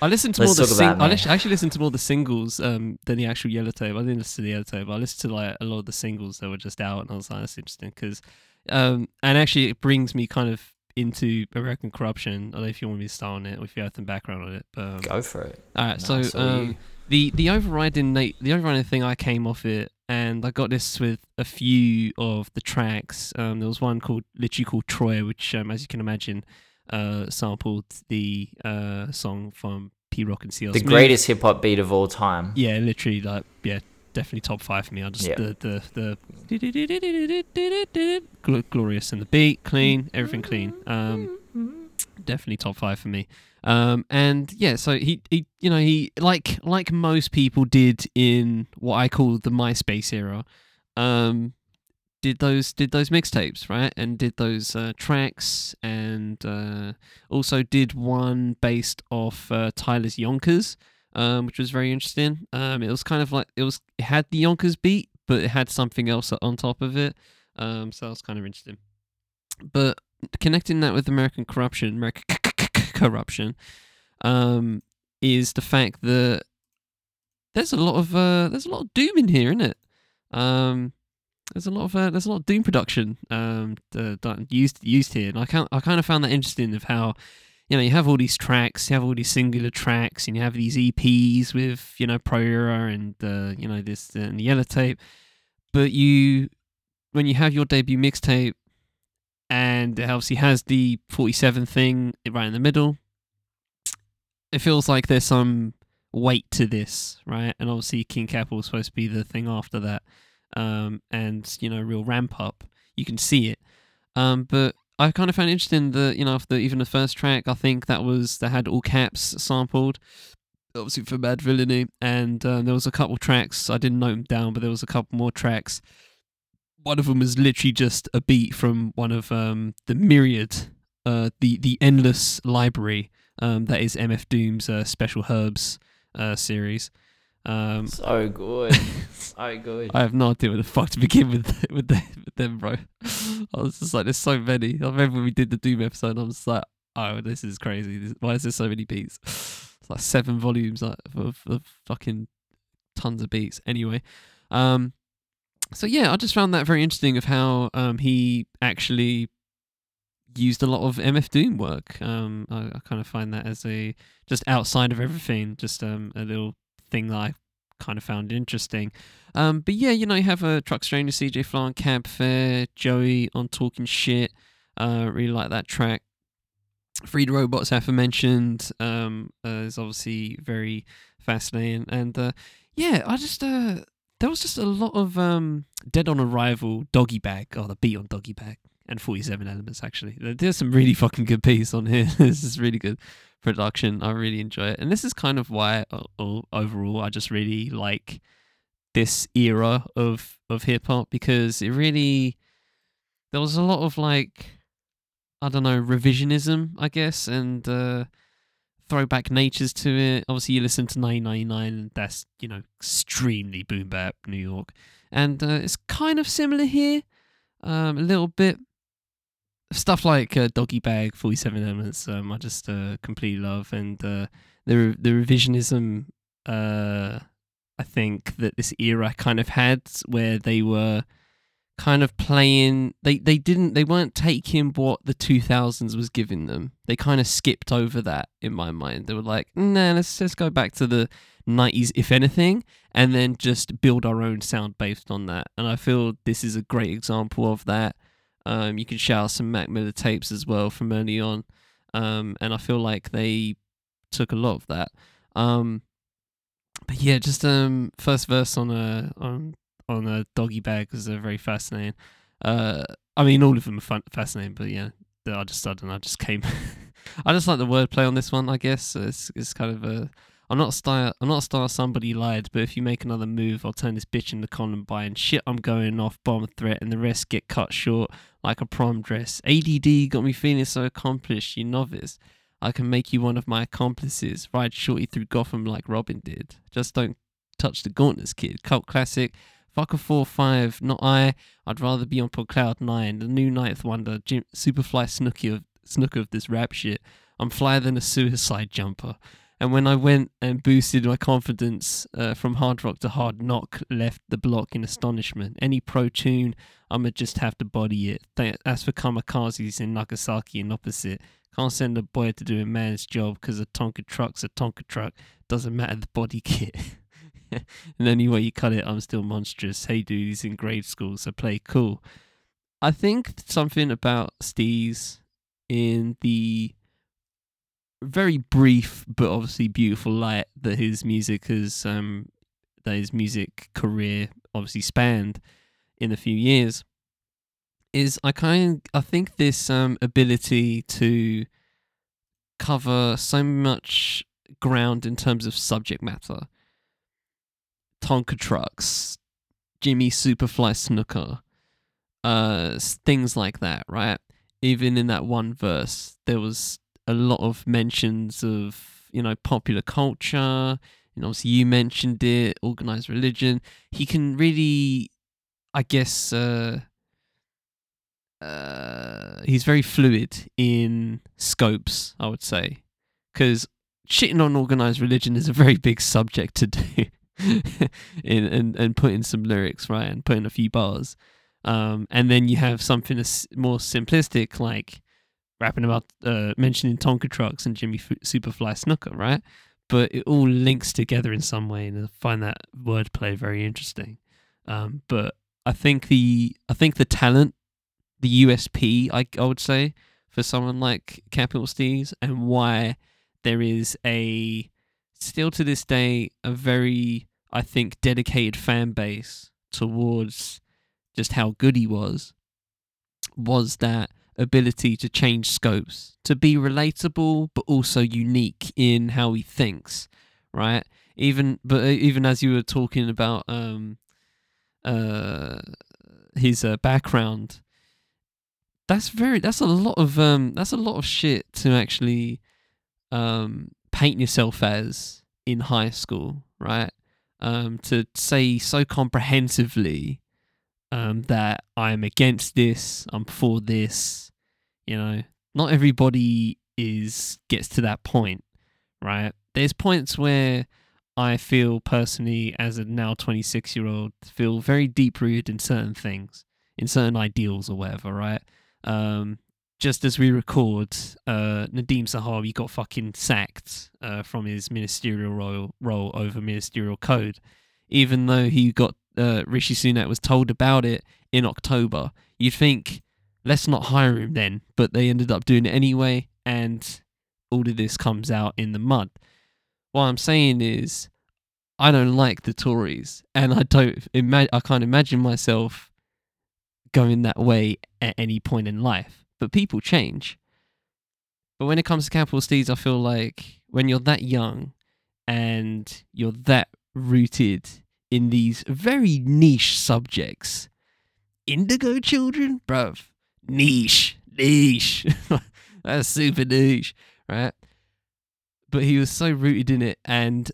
I listened to Let's more the sing- I it, actually listened to more the singles um, than the actual yellow tape. I didn't listen to the yellow tape. I listened to like a lot of the singles that were just out, and I was like, that's interesting because, um, and actually it brings me kind of into American corruption. I don't know if you want me to start on it or if you have some background on it. But, um, Go for it. all right, No, so it's all you. um, the the overriding na- the overriding thing I came off it, and I got this with a few of the tracks. Um, there was one called literally called Troy, which, um, as you can imagine, uh, sampled the uh song from Pete Rock and CL The greatest hip hop beat of all time. Yeah, literally, like yeah, definitely top five for me. I just Yep. the the the Gl- glorious in the beat, clean, everything clean. Um, definitely top five for me. Um, and yeah, so he, he, you know, he like like most people did in what I call the MySpace era. Um, did those did those mixtapes right and did those uh, tracks and uh, also did one based off uh, Tyler's Yonkers, um, which was very interesting. Um, it was kind of like it was it had the Yonkers beat, but it had something else on top of it. Um, so that was kind of interesting. But connecting that with American corruption, American corruption, um, is the fact that there's a lot of uh, there's a lot of doom in here, isn't it? Um, there's a lot of uh, there's a lot of doom production um uh, used used here, and I kind I kind of found that interesting of how you know you have all these tracks, you have all these singular tracks, and you have these EPs with you know Pro Era and uh, you know this uh, and the Yellow Tape, but you when you have your debut mixtape and it obviously has the 47 thing right in the middle it feels like there's some weight to this right? And obviously king capital is supposed to be the thing after that um, and you know real ramp up. You can see it. Um, but i kind of found interesting that you know after even the first track i think that was that had all caps sampled obviously for Madvillainy, and um, there was a couple tracks I didn't note them down, but there was a couple more tracks. One of them was literally just a beat from one of um, the myriad, uh, the the endless library um, that is MF Doom's uh, Special Herbs uh, series. Um, So good. *laughs* so good. I have no idea where the fuck to begin with *laughs* with, them, with them, bro. I was just like, there's so many. I remember when we did the Doom episode. I was like, oh, this is crazy. This, why is there so many beats? It's like seven volumes like, of, of fucking tons of beats. Anyway, um, so yeah, I just found that very interesting of how um he actually used a lot of MF Doom work. Um, I, I kind of find that as a just outside of everything, just um a little thing that I kind of found interesting. Um, but yeah, you know, you have a Truck Stranger, CJ Fly on Cab Fair, Joey on Talking Shit. Uh, really like that track. Free the Robots aforementioned um, uh, is obviously very fascinating, and uh, yeah, I just uh, there was just a lot of um, Dead on Arrival, Doggy Bag, or the beat on Doggy Bag, and Forty Seven Elements. Actually, there's some really fucking good beats on here. *laughs* this is really good production. I really enjoy it, and this is kind of why uh, uh, overall I just really like this era of of hip hop because it really there was a lot of like I don't know revisionism, I guess, and uh, throwback natures to it. Obviously, you listen to 999, and that's you know extremely boom bap New York, and uh, it's kind of similar here, um, a little bit. Stuff like uh, Doggy Bag, 47 Elements, um, I just uh, completely love, and uh, the re- the revisionism. Uh, I think that this era kind of had where they were kind of playing they they didn't they weren't taking what the 2000s was giving them. They kind of skipped over that in my mind. They were like nah let's just go back to the 90s if anything and then just build our own sound based on that. And i feel this is a great example of that um, you can shout out some mac miller tapes as well from early on um, and i feel like they took a lot of that um, but yeah, just um first verse on a on on a doggy bag was uh, very fascinating. Uh, I mean, all of them are fun, fascinating, but yeah, I just I don't know, I just came. *laughs* I just like the wordplay on this one. I guess it's it's kind of a. I'm not a star. I'm not a star. Somebody lied, but if you make another move, I'll turn this bitch into Columbine. Shit, I'm going off. Bomb threat, and the rest get cut short like a prom dress. ADD got me feeling so accomplished. You novice. I can make you one of my accomplices. Ride shorty through Gotham like Robin did. Just don't touch the gauntlets, kid. Cult classic. Fuck a 4 5. Not I. I'd rather be on Pro Cloud 9. The new Ninth Wonder. Jim, Superfly Snooky of, Snooker of this rap shit. I'm flyer than a suicide jumper. And when I went and boosted my confidence uh, from hard rock to hard knock, left the block in astonishment. Any pro tune, I'ma just have to body it. Th- As for kamikazes in Nagasaki and opposite, can't send a boy to do a man's job because a Tonka truck's a Tonka truck. Doesn't matter the body *laughs* kit. and any way you cut it, I'm still monstrous. Hey dude, he's in grade school, so play cool. I think something about Steez in the very brief but obviously beautiful light that his music has um that his music career obviously spanned in a few years is I kind of, I think this um ability to cover so much ground in terms of subject matter. Tonka trucks, Jimmy Superfly Snooker, uh, things like that, right? Even in that one verse, there was a lot of mentions of you know popular culture. And obviously, you mentioned it, organized religion. He can really, I guess, uh, uh, he's very fluid in scopes, I would say, because shitting on organized religion is a very big subject to do, *laughs* in and and put in some lyrics right and putting a few bars, um, and then you have something more simplistic like rapping about uh, mentioning Tonka trucks and Jimmy F- Superfly Snooker, right? But it all links together in some way, and I find that wordplay very interesting. Um, but I think the I think the talent, the USP, I, I would say, for someone like Capital Steez, and why there is a still to this day a very I think dedicated fan base towards just how good he was was that ability to change scopes to be relatable but also unique in how he thinks right? Even but uh, even as you were talking about um uh his uh, background that's very that's a lot of um that's a lot of shit to actually um paint yourself as in high school right? Um to say so comprehensively um that i'm against this i'm for this you know? Not everybody is gets to that point right? There's points where I feel personally, as a now 26 year old, feel very deep rooted in certain things, in certain ideals or whatever, right? Um, just as we record, uh, Nadhim Zahawi got fucking sacked uh, from his ministerial role, role over ministerial code, even though he got uh, Rishi Sunak was told about it in October. You'd think, let's not hire him then, but they ended up doing it anyway, and all of this comes out in the mud what I'm saying is, I don't like the Tories, and I don't. Ima- I can't imagine myself going that way at any point in life. But people change. But when it comes to Capital Steez, I feel like when you're that young and you're that rooted in these very niche subjects, indigo children, bruv, niche, niche. *laughs* That's super niche, right? but he was so rooted in it and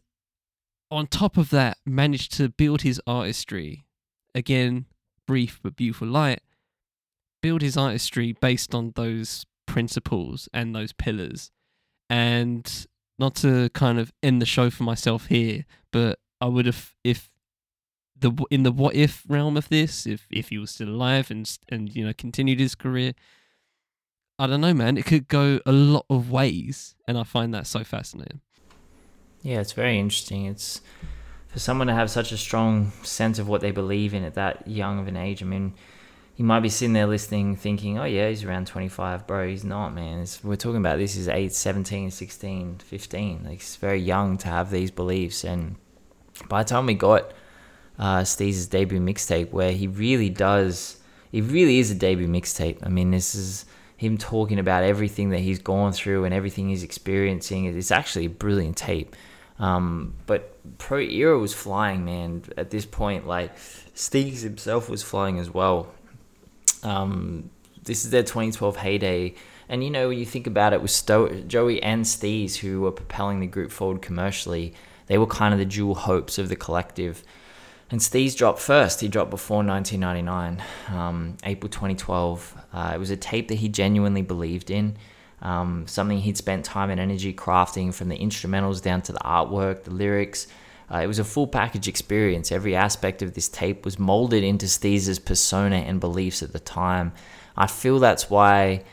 on top of that managed to build his artistry. Again brief but beautiful light. Build his artistry based on those principles and those pillars. And not to kind of end the show for myself here but i would have if the in the what if realm of this if if he was still alive and and you know continued his career I don't know, man. It could go a lot of ways, and I find that so fascinating. Yeah, it's very interesting. It's for someone to have such a strong sense of what they believe in at that young of an age. I mean, you might be sitting there listening, thinking, oh, yeah, he's around 25. Bro, he's not, man. It's, we're talking about this is 8, 17, 16, 15. Like, it's very young to have these beliefs. And by the time we got uh, Steez's debut mixtape, where he really does, it really is a debut mixtape. I mean, this is him talking about everything that he's gone through and everything he's experiencing. It's actually a brilliant tape. Um, but Pro Era was flying, man. At this point, like Steez himself was flying as well. Um, this is their 2012 heyday. And you know, when you think about it, with Sto- Joey and Steez, who were propelling the group forward commercially, they were kind of the dual hopes of the collective. And Steez dropped first. He dropped before 1999, um, April 2012. Uh, it was a tape that he genuinely believed in, um, something he'd spent time and energy crafting from the instrumentals down to the artwork, the lyrics. Uh, it was a full package experience. Every aspect of this tape was molded into Steez's persona and beliefs at the time. I feel that's why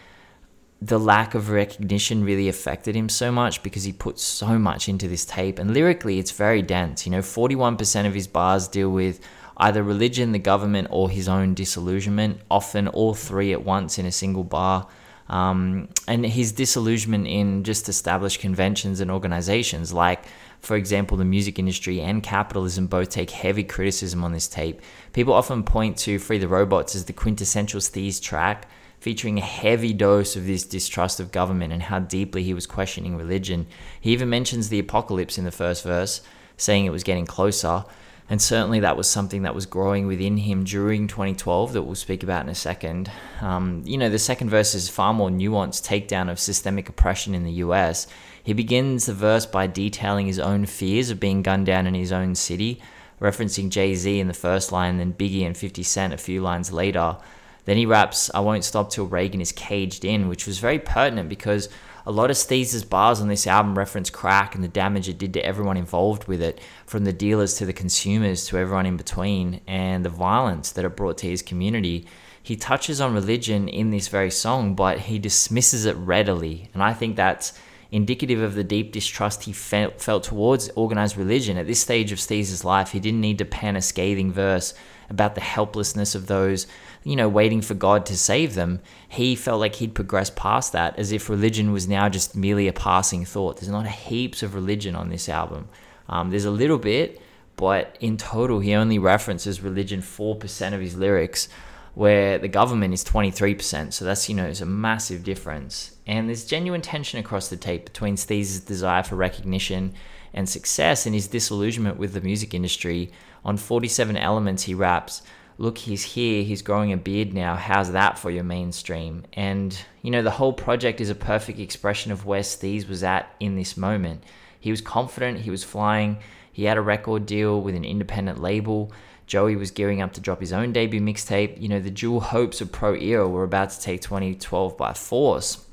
the lack of recognition really affected him so much because he put so much into this tape. And lyrically, it's very dense. You know, 41% of his bars deal with either religion, the government, or his own disillusionment, often all three at once in a single bar. Um, and his disillusionment in just established conventions and organizations, like, for example, the music industry and capitalism both take heavy criticism on this tape. People often point to Free the Robots as the quintessential Steez track featuring a heavy dose of this distrust of government and how deeply he was questioning religion. He even mentions the apocalypse in the first verse, saying it was getting closer. And certainly that was something that was growing within him during 2012 that we'll speak about in a second. Um, you know, the second verse is far more nuanced takedown of systemic oppression in the US. He begins the verse by detailing his own fears of being gunned down in his own city, referencing Jay Z in the first line, then Biggie and 50 Cent a few lines later. Then he raps, I won't stop till Reagan is caged in, which was very pertinent because a lot of Steez's bars on this album reference crack and the damage it did to everyone involved with it, from the dealers to the consumers to everyone in between, and the violence that it brought to his community. He touches on religion in this very song, but he dismisses it readily. And I think that's indicative of the deep distrust he felt, felt towards organized religion. At this stage of Steez's life, he didn't need to pen a scathing verse about the helplessness of those you know, waiting for God to save them, he felt like he'd progressed past that as if religion was now just merely a passing thought. There's not heaps of religion on this album. Um, there's a little bit, but in total, he only references religion 4% of his lyrics, where the government is 23%. So that's, you know, it's a massive difference. And there's genuine tension across the tape between Steez's desire for recognition and success and his disillusionment with the music industry. On 47 Elements, he raps, look, he's here, he's growing a beard now. How's that for your mainstream? And, you know, the whole project is a perfect expression of where Steez was at in this moment. He was confident, he was flying, he had a record deal with an independent label. Joey was gearing up to drop his own debut mixtape. You know, the dual hopes of Pro Era were about to take 2012 by force.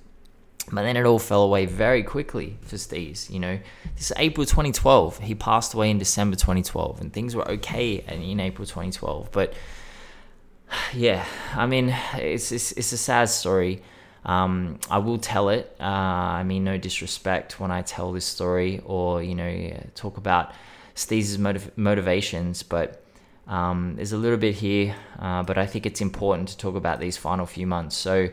But then it all fell away very quickly for Steez. You know, this is April 2012. He passed away in December 2012, and things were okay in April 2012. But *sighs* yeah, I mean, it's it's, it's a sad story. Um, I will tell it. Uh, I mean, no disrespect when I tell this story or you know talk about Steez's motiv- motivations, but um, there's a little bit here. Uh, but I think it's important to talk about these final few months. So.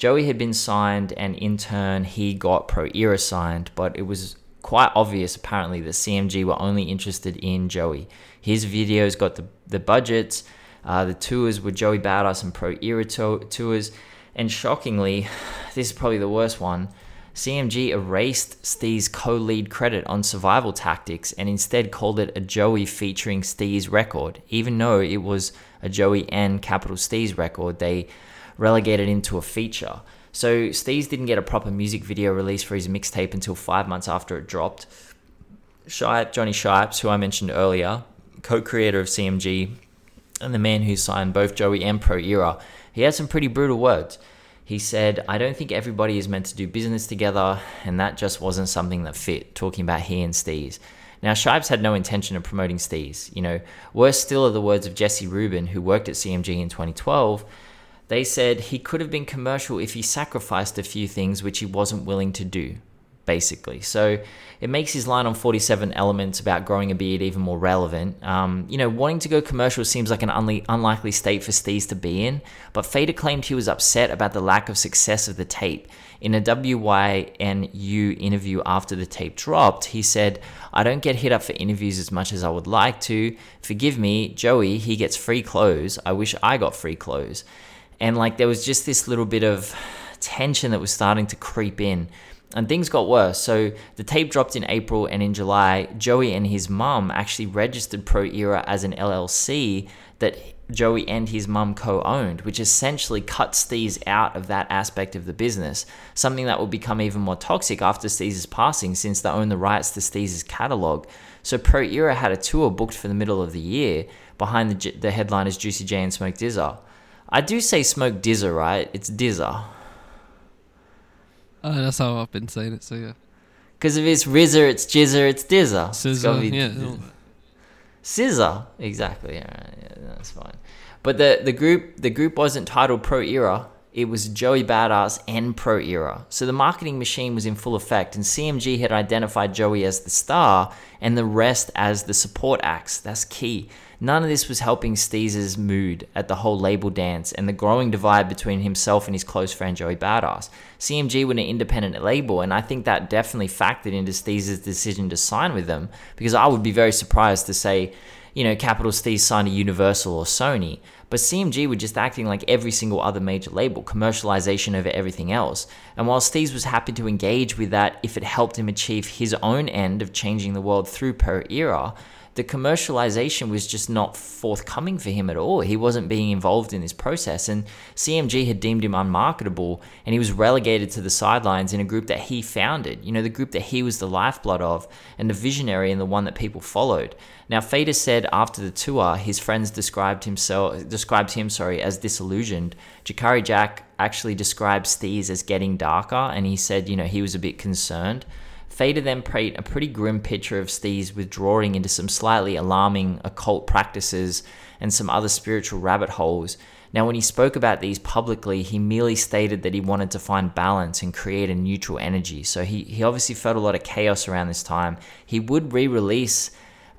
Joey had been signed, and in turn, he got Pro Era signed, but it was quite obvious apparently that CMG were only interested in Joey. His videos got the, the budgets, uh, the tours were Joey Badass and Pro Era to- tours, and shockingly, *sighs* this is probably the worst one. CMG erased Steez's co lead credit on Survival Tactics and instead called it a Joey featuring Steez record. Even though it was a Joey and Capital Steez record, they relegated into a feature. So Steez didn't get a proper music video release for his mixtape until five months after it dropped. Shipe, Johnny Shipes, who I mentioned earlier, co-creator of CMG, and the man who signed both Joey and Pro Era, he had some pretty brutal words. He said, I don't think everybody is meant to do business together, and that just wasn't something that fit, talking about he and Steez. Now, Shipes had no intention of promoting Steez. You know, worse still are the words of Jesse Rubin, who worked at CMG in 2012, they said he could have been commercial if he sacrificed a few things which he wasn't willing to do, basically. So it makes his line on 47 elements about growing a beard even more relevant. Um, you know, wanting to go commercial seems like an unli- unlikely state for Steez to be in, but Fader claimed he was upset about the lack of success of the tape. In a WYNU interview after the tape dropped, he said, I don't get hit up for interviews as much as I would like to. Forgive me, Joey, he gets free clothes. I wish I got free clothes and like there was just this little bit of tension that was starting to creep in and things got worse. So the tape dropped in April, and in July, Joey and his mum actually registered Pro Era as an LLC that Joey and his mum co owned, which essentially cut Steez out of that aspect of the business. Something that will become even more toxic after Steez's passing, since they own the rights to Steez's catalog. So Pro Era had a tour booked for the middle of the year behind the, the headliners Juicy J and Smoke DZA. I do say smoke Dizza, right? It's Dizza. Uh, that's how I've been saying it, so yeah. Because if it's Rizzer, it's Jizzer, it's Dizza. Scissor, yeah. Scissor, exactly. Yeah, yeah, that's fine. But the the group the group wasn't titled Pro Era. It was Joey Badass and Pro Era. So the marketing machine was in full effect, and CMG had identified Joey as the star and the rest as the support acts. That's key. None of this was helping Steez's mood at the whole label dance and the growing divide between himself and his close friend Joey Badass. CMG were an independent label, and I think that definitely factored into Steez's decision to sign with them because I would be very surprised to say, you know, Capital Steez signed to Universal or Sony. But CMG were just acting like every single other major label, commercialization over everything else. And while Steez was happy to engage with that if it helped him achieve his own end of changing the world through Pro Era, the commercialization was just not forthcoming for him at all. He wasn't being involved in this process. And CMG had deemed him unmarketable and he was relegated to the sidelines in a group that he founded, you know, the group that he was the lifeblood of and the visionary and the one that people followed. Now, Fader said after the tour, his friends described himself described him, sorry, as disillusioned. Jakari Jack actually describes Steez as getting darker, and he said, you know, he was a bit concerned. Fader then painted a pretty grim picture of Steez withdrawing into some slightly alarming occult practices and some other spiritual rabbit holes. Now, when he spoke about these publicly, he merely stated that he wanted to find balance and create a neutral energy. So he, he obviously felt a lot of chaos around this time. He would re release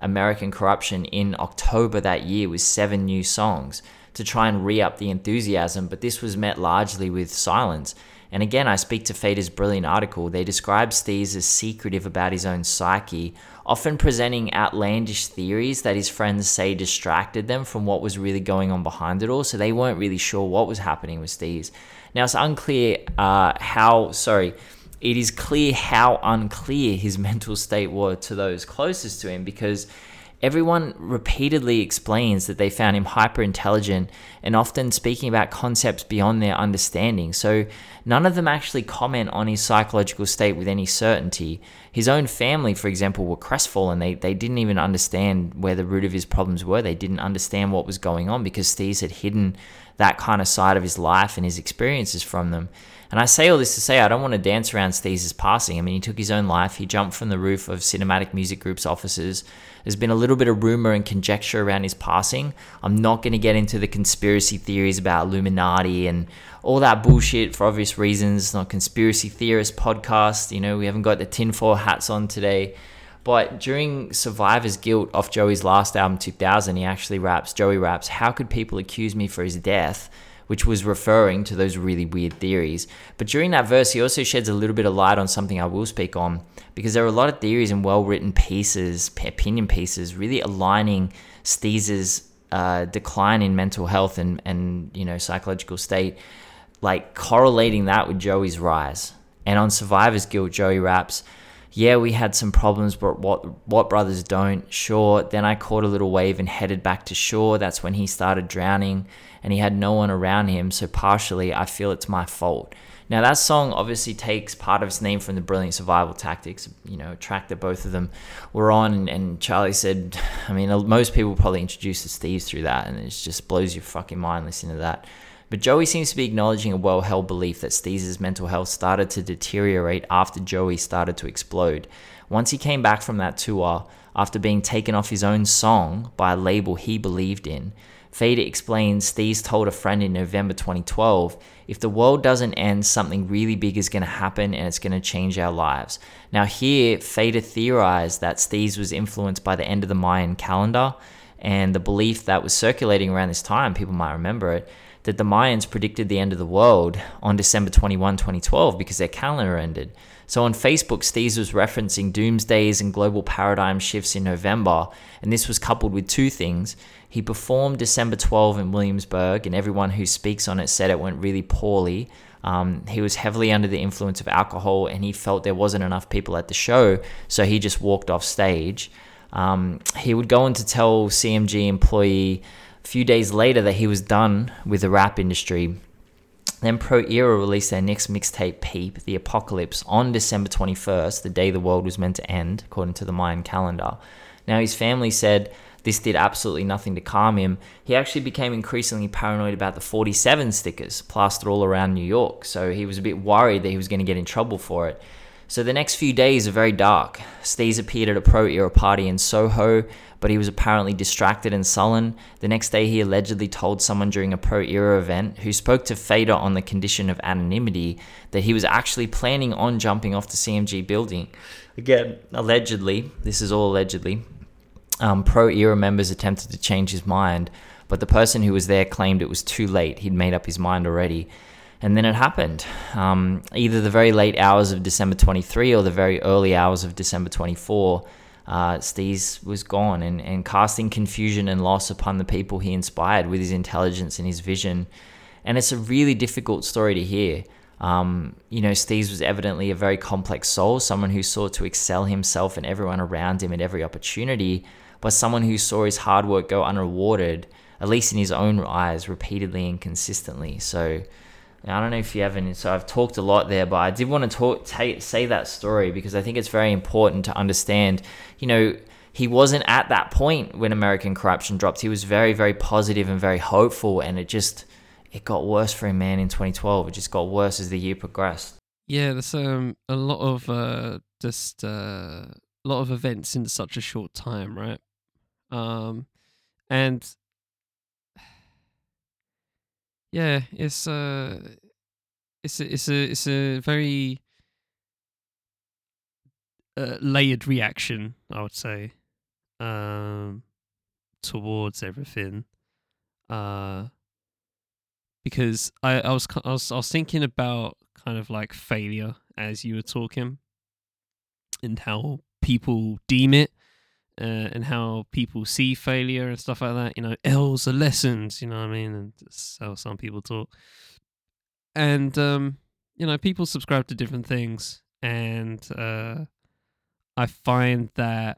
American Corruption in October that year with seven new songs to try and re up the enthusiasm, but this was met largely with silence. And again, I speak to Fader's brilliant article. They describe Steez as secretive about his own psyche, often presenting outlandish theories that his friends say distracted them from what was really going on behind it all. So they weren't really sure what was happening with Steez. Now, it's unclear uh, how, sorry, it is clear how unclear his *laughs* mental state was to those closest to him because Everyone repeatedly explains that they found him hyper intelligent and often speaking about concepts beyond their understanding. So none of them actually comment on his psychological state with any certainty. His own family, for example, were crestfallen. They, they didn't even understand where the root of his problems were. They didn't understand what was going on because Steez had hidden that kind of side of his life and his experiences from them. And I say all this to say I don't want to dance around Steez's passing. I mean, he took his own life. He jumped from the roof of Cinematic Music Group's offices. There's been a little bit of rumor and conjecture around his passing. I'm not going to get into the conspiracy theories about Illuminati and all that bullshit for obvious reasons. It's not conspiracy theorist podcast. You know, we haven't got the tinfoil hats on today. But during Survivor's Guilt off Joey's last album, 2000, he actually raps, Joey raps, How could people accuse me for his death? Which was referring to those really weird theories. But during that verse, he also sheds a little bit of light on something I will speak on because there are a lot of theories and well written pieces, opinion pieces, really aligning Steez's uh, decline in mental health and, and you know psychological state, like correlating that with Joey's rise. And on Survivor's Guilt, Joey raps, yeah, we had some problems, but what what brothers don't? Sure. Then I caught a little wave and headed back to shore. That's when he started drowning, and he had no one around him. So partially, I feel it's my fault. Now that song obviously takes part of its name from the Brilliant Survival Tactics, you know, track that both of them were on. And, Charlie said, I mean, most people probably introduced the Steez through that, and it just blows your fucking mind listening to that. But Joey seems to be acknowledging a well held belief that Steez's mental health started to deteriorate after Joey started to explode. Once he came back from that tour, after being taken off his own song by a label he believed in, Fader explains Steez told a friend in November 2012 if the world doesn't end, something really big is going to happen and it's going to change our lives. Now, here, Fader theorized that Steez was influenced by the end of the Mayan calendar and the belief that was circulating around this time, people might remember it, that the Mayans predicted the end of the world on December 21, 2012, because their calendar ended. So on Facebook, Steez was referencing doomsdays and global paradigm shifts in November, and this was coupled with two things. He performed December 12 in Williamsburg, and everyone who speaks on it said it went really poorly. Um, he was heavily under the influence of alcohol, and he felt there wasn't enough people at the show, so he just walked off stage. Um, he would go on to tell CMG employee a few days later that he was done with the rap industry. Then Pro Era released their next mixtape, Peep, The Apocalypse, on December 21st, the day the world was meant to end, according to the Mayan calendar. Now, his family said this did absolutely nothing to calm him. He actually became increasingly paranoid about the 47 stickers plastered all around New York, so he was a bit worried that he was going to get in trouble for it. So the next few days are very dark. Steez appeared at a pro era party in Soho, but he was apparently distracted and sullen. The next day, he allegedly told someone during a pro era event who spoke to Fader on the condition of anonymity that he was actually planning on jumping off the CMG building. Again, allegedly, this is all allegedly. Um, pro era members attempted to change his mind, but the person who was there claimed it was too late. He'd made up his mind already. And then it happened. Um, either the very late hours of December 23 or the very early hours of December 24, uh, Steez was gone and, and casting confusion and loss upon the people he inspired with his intelligence and his vision. And it's a really difficult story to hear. Um, you know, Steez was evidently a very complex soul, someone who sought to excel himself and everyone around him at every opportunity, but someone who saw his hard work go unrewarded, at least in his own eyes, repeatedly and consistently. So, I don't know if you haven't. So I've talked a lot there, but I did want to talk, t- say that story because I think it's very important to understand. You know, he wasn't at that point when American corruption dropped. He was very, very positive and very hopeful, and it just it got worse for him, man. In 2012, it just got worse as the year progressed. Yeah, there's um a lot of uh just uh, a lot of events in such a short time, right? Um, and yeah, it's uh it's a, it's a it's a very uh, layered reaction, I would say, um, towards everything. Uh, because I, I was I was I was thinking about kind of like failure as you were talking, and how people deem it, uh, and how people see failure and stuff like that. You know, L's are lessons. You know what I mean? And that's how some people talk. And um, you know, people subscribe to different things, and uh, I find that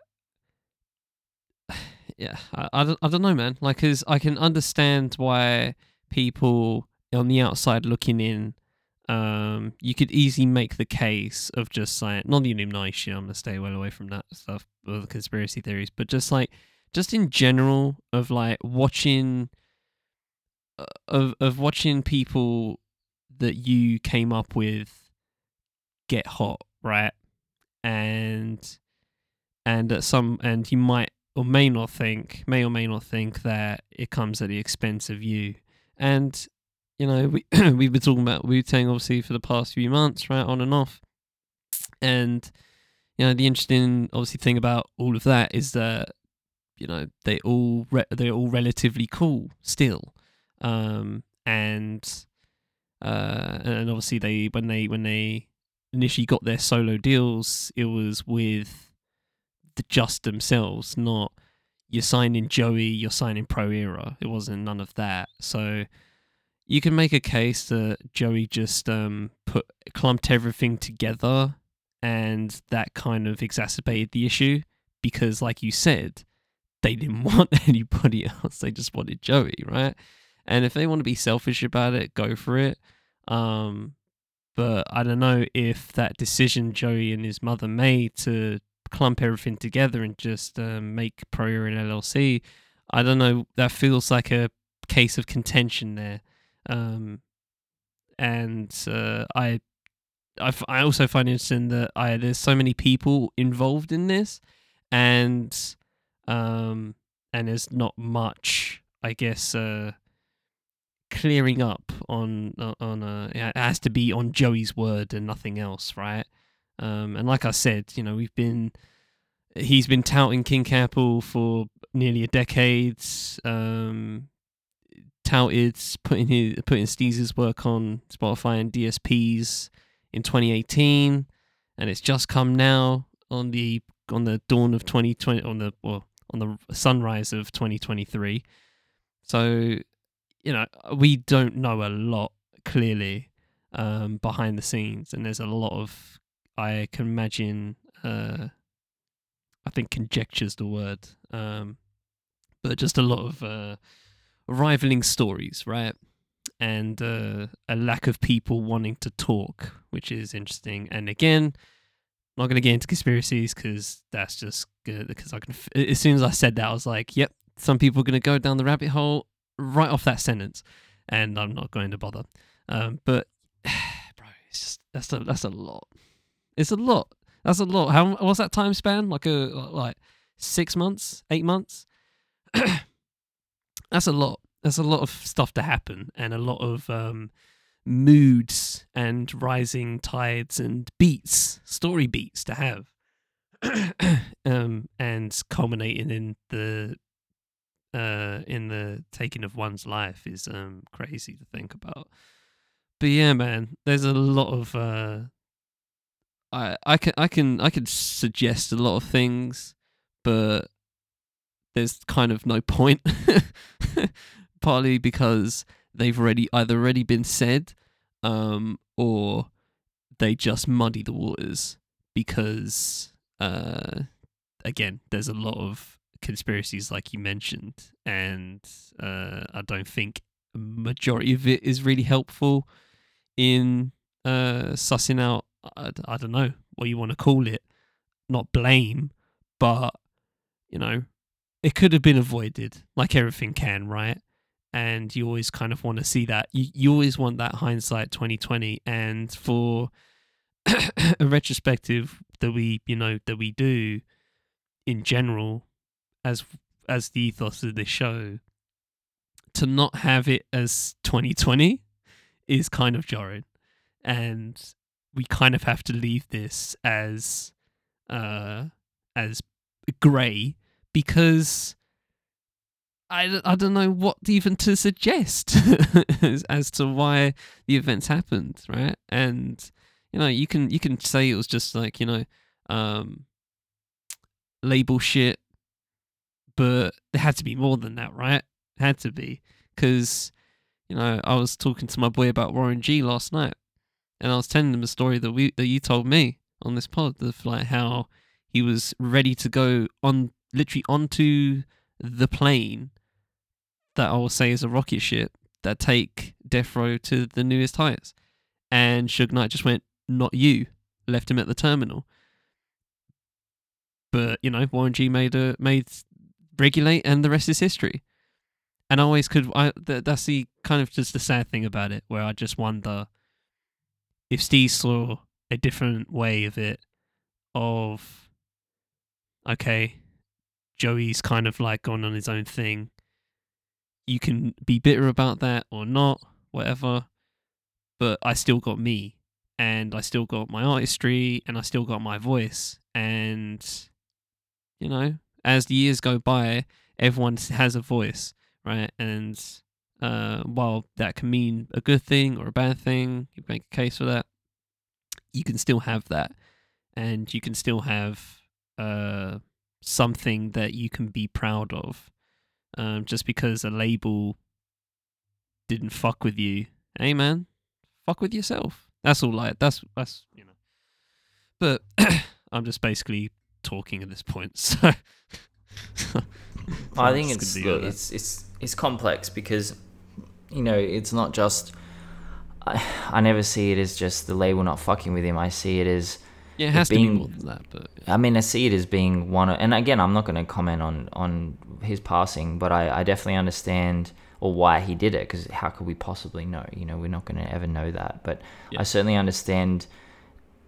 *sighs* yeah, I, I, don't, I don't know, man. Like, cause I can understand why people on the outside looking in, um, you could easily make the case of just like Illuminati. I'm gonna stay well away from that stuff, or the conspiracy theories, but just like, just in general of like watching, uh, of of watching people that you came up with get hot, right? And and at some and you might or may not think, may or may not think that it comes at the expense of you. And you know, we *clears throat* we've been talking about Wu Tang obviously for the past few months, right, on and off. And you know, the interesting obviously thing about all of that is that you know they all re- they're all relatively cool still, um, and uh, and obviously they when they when they initially got their solo deals, it was with the just themselves, not you're signing Joey, you're signing Pro Era. It wasn't none of that. So you can make a case that Joey just um, put clumped everything together, and that kind of exacerbated the issue because, like you said, they didn't *laughs* want anybody else. They just wanted Joey, right? And if they want to be selfish about it, go for it. Um, but I don't know if that decision Joey and his mother made to clump everything together and just um, make Pro Era and LLC. I don't know. That feels like a case of contention there, um, and uh, I, I, f- I also find it interesting that I there's so many people involved in this, and um, and there's not much, I guess, uh, clearing up on on uh, it has to be on Joey's word and nothing else, right? Um, and like I said, you know, we've been he's been touting King Capital for nearly a decade. Um, touted putting his putting Steez's work on Spotify and DSPs in 2018, and it's just come now on the on the dawn of 2020 on the well on the sunrise of 2023. So, you know, we don't know a lot clearly um, behind the scenes, and there's a lot of I can imagine. Uh, I think conjecture's the word, um, but just a lot of uh, rivaling stories, right? And uh, a lack of people wanting to talk, which is interesting. And again, not going to get into conspiracies because that's just good. Because I can, as soon as I said that, I was like, "Yep, some people are going to go down the rabbit hole right off that sentence," and I'm not going to bother. Um, but, *sighs* bro, it's just that's a that's a lot. It's a lot. That's a lot. How what's that time span? Like a like six months, eight months. *clears throat* That's a lot. That's a lot of stuff to happen, and a lot of um, moods and rising tides and beats, story beats to have, *clears throat* um, and culminating in the uh, in the taking of one's life is um, crazy to think about. But yeah, man, there's a lot of uh, I I can I can I can suggest a lot of things, but there's kind of no point. *laughs* Partly because they've already either already been said, um, or they just muddy the waters because, uh, again, there's a lot of conspiracies like you mentioned, and uh, I don't think a majority of it is really helpful in uh, sussing out. I, I don't know what you want to call it, not blame, but you know, it could have been avoided, like everything can, right? And you always kind of want to see that. You you always want that hindsight twenty twenty, and for *coughs* a retrospective that we you know that we do in general as as the ethos of this show to not have it as 2020 is kind of jarring and we kind of have to leave this as uh as gray because I, I don't know what even to suggest *laughs* as, as to why the events happened right? And you know you can you can say it was just like you know um label shit but there had to be more than that right? Had to be because you know i was talking to my boy about warren g last night and i was telling him a story that we that you told me on this pod of like how he was ready to go on literally onto the plane that i will say is a rocket ship that take death row to the newest heights and Suge Knight just went not you. Left him at the terminal. But you know, Warren G made a made regulate, and the rest is history. And I always could. I th- that's the kind of just the sad thing about it, where I just wonder if Steez saw a different way of it. Of okay, Joey's kind of like gone on his own thing. You can be bitter about that or not, whatever. But I still got me and I still got my artistry and I still got my voice. And, you know, as the years go by, everyone has a voice, right? And uh, while that can mean a good thing or a bad thing, you make a case for that, you can still have that. And you can still have uh, something that you can be proud of. Um, just because a label didn't fuck with you, hey man, fuck with yourself. That's all like that's that's you know. But *coughs* I'm just basically talking at this point. *laughs* So *laughs* I think it's look, it's it's it's complex because you know it's not just. I, I never see it as just the label not fucking with him. I see it as yeah, it has being, to be more than that. But yeah. I mean, I see it as being one. Of, and again, I'm not going to comment on on his passing, but I, I definitely understand or why he did it because how could we possibly know you know we're not going to ever know that but yeah. i certainly understand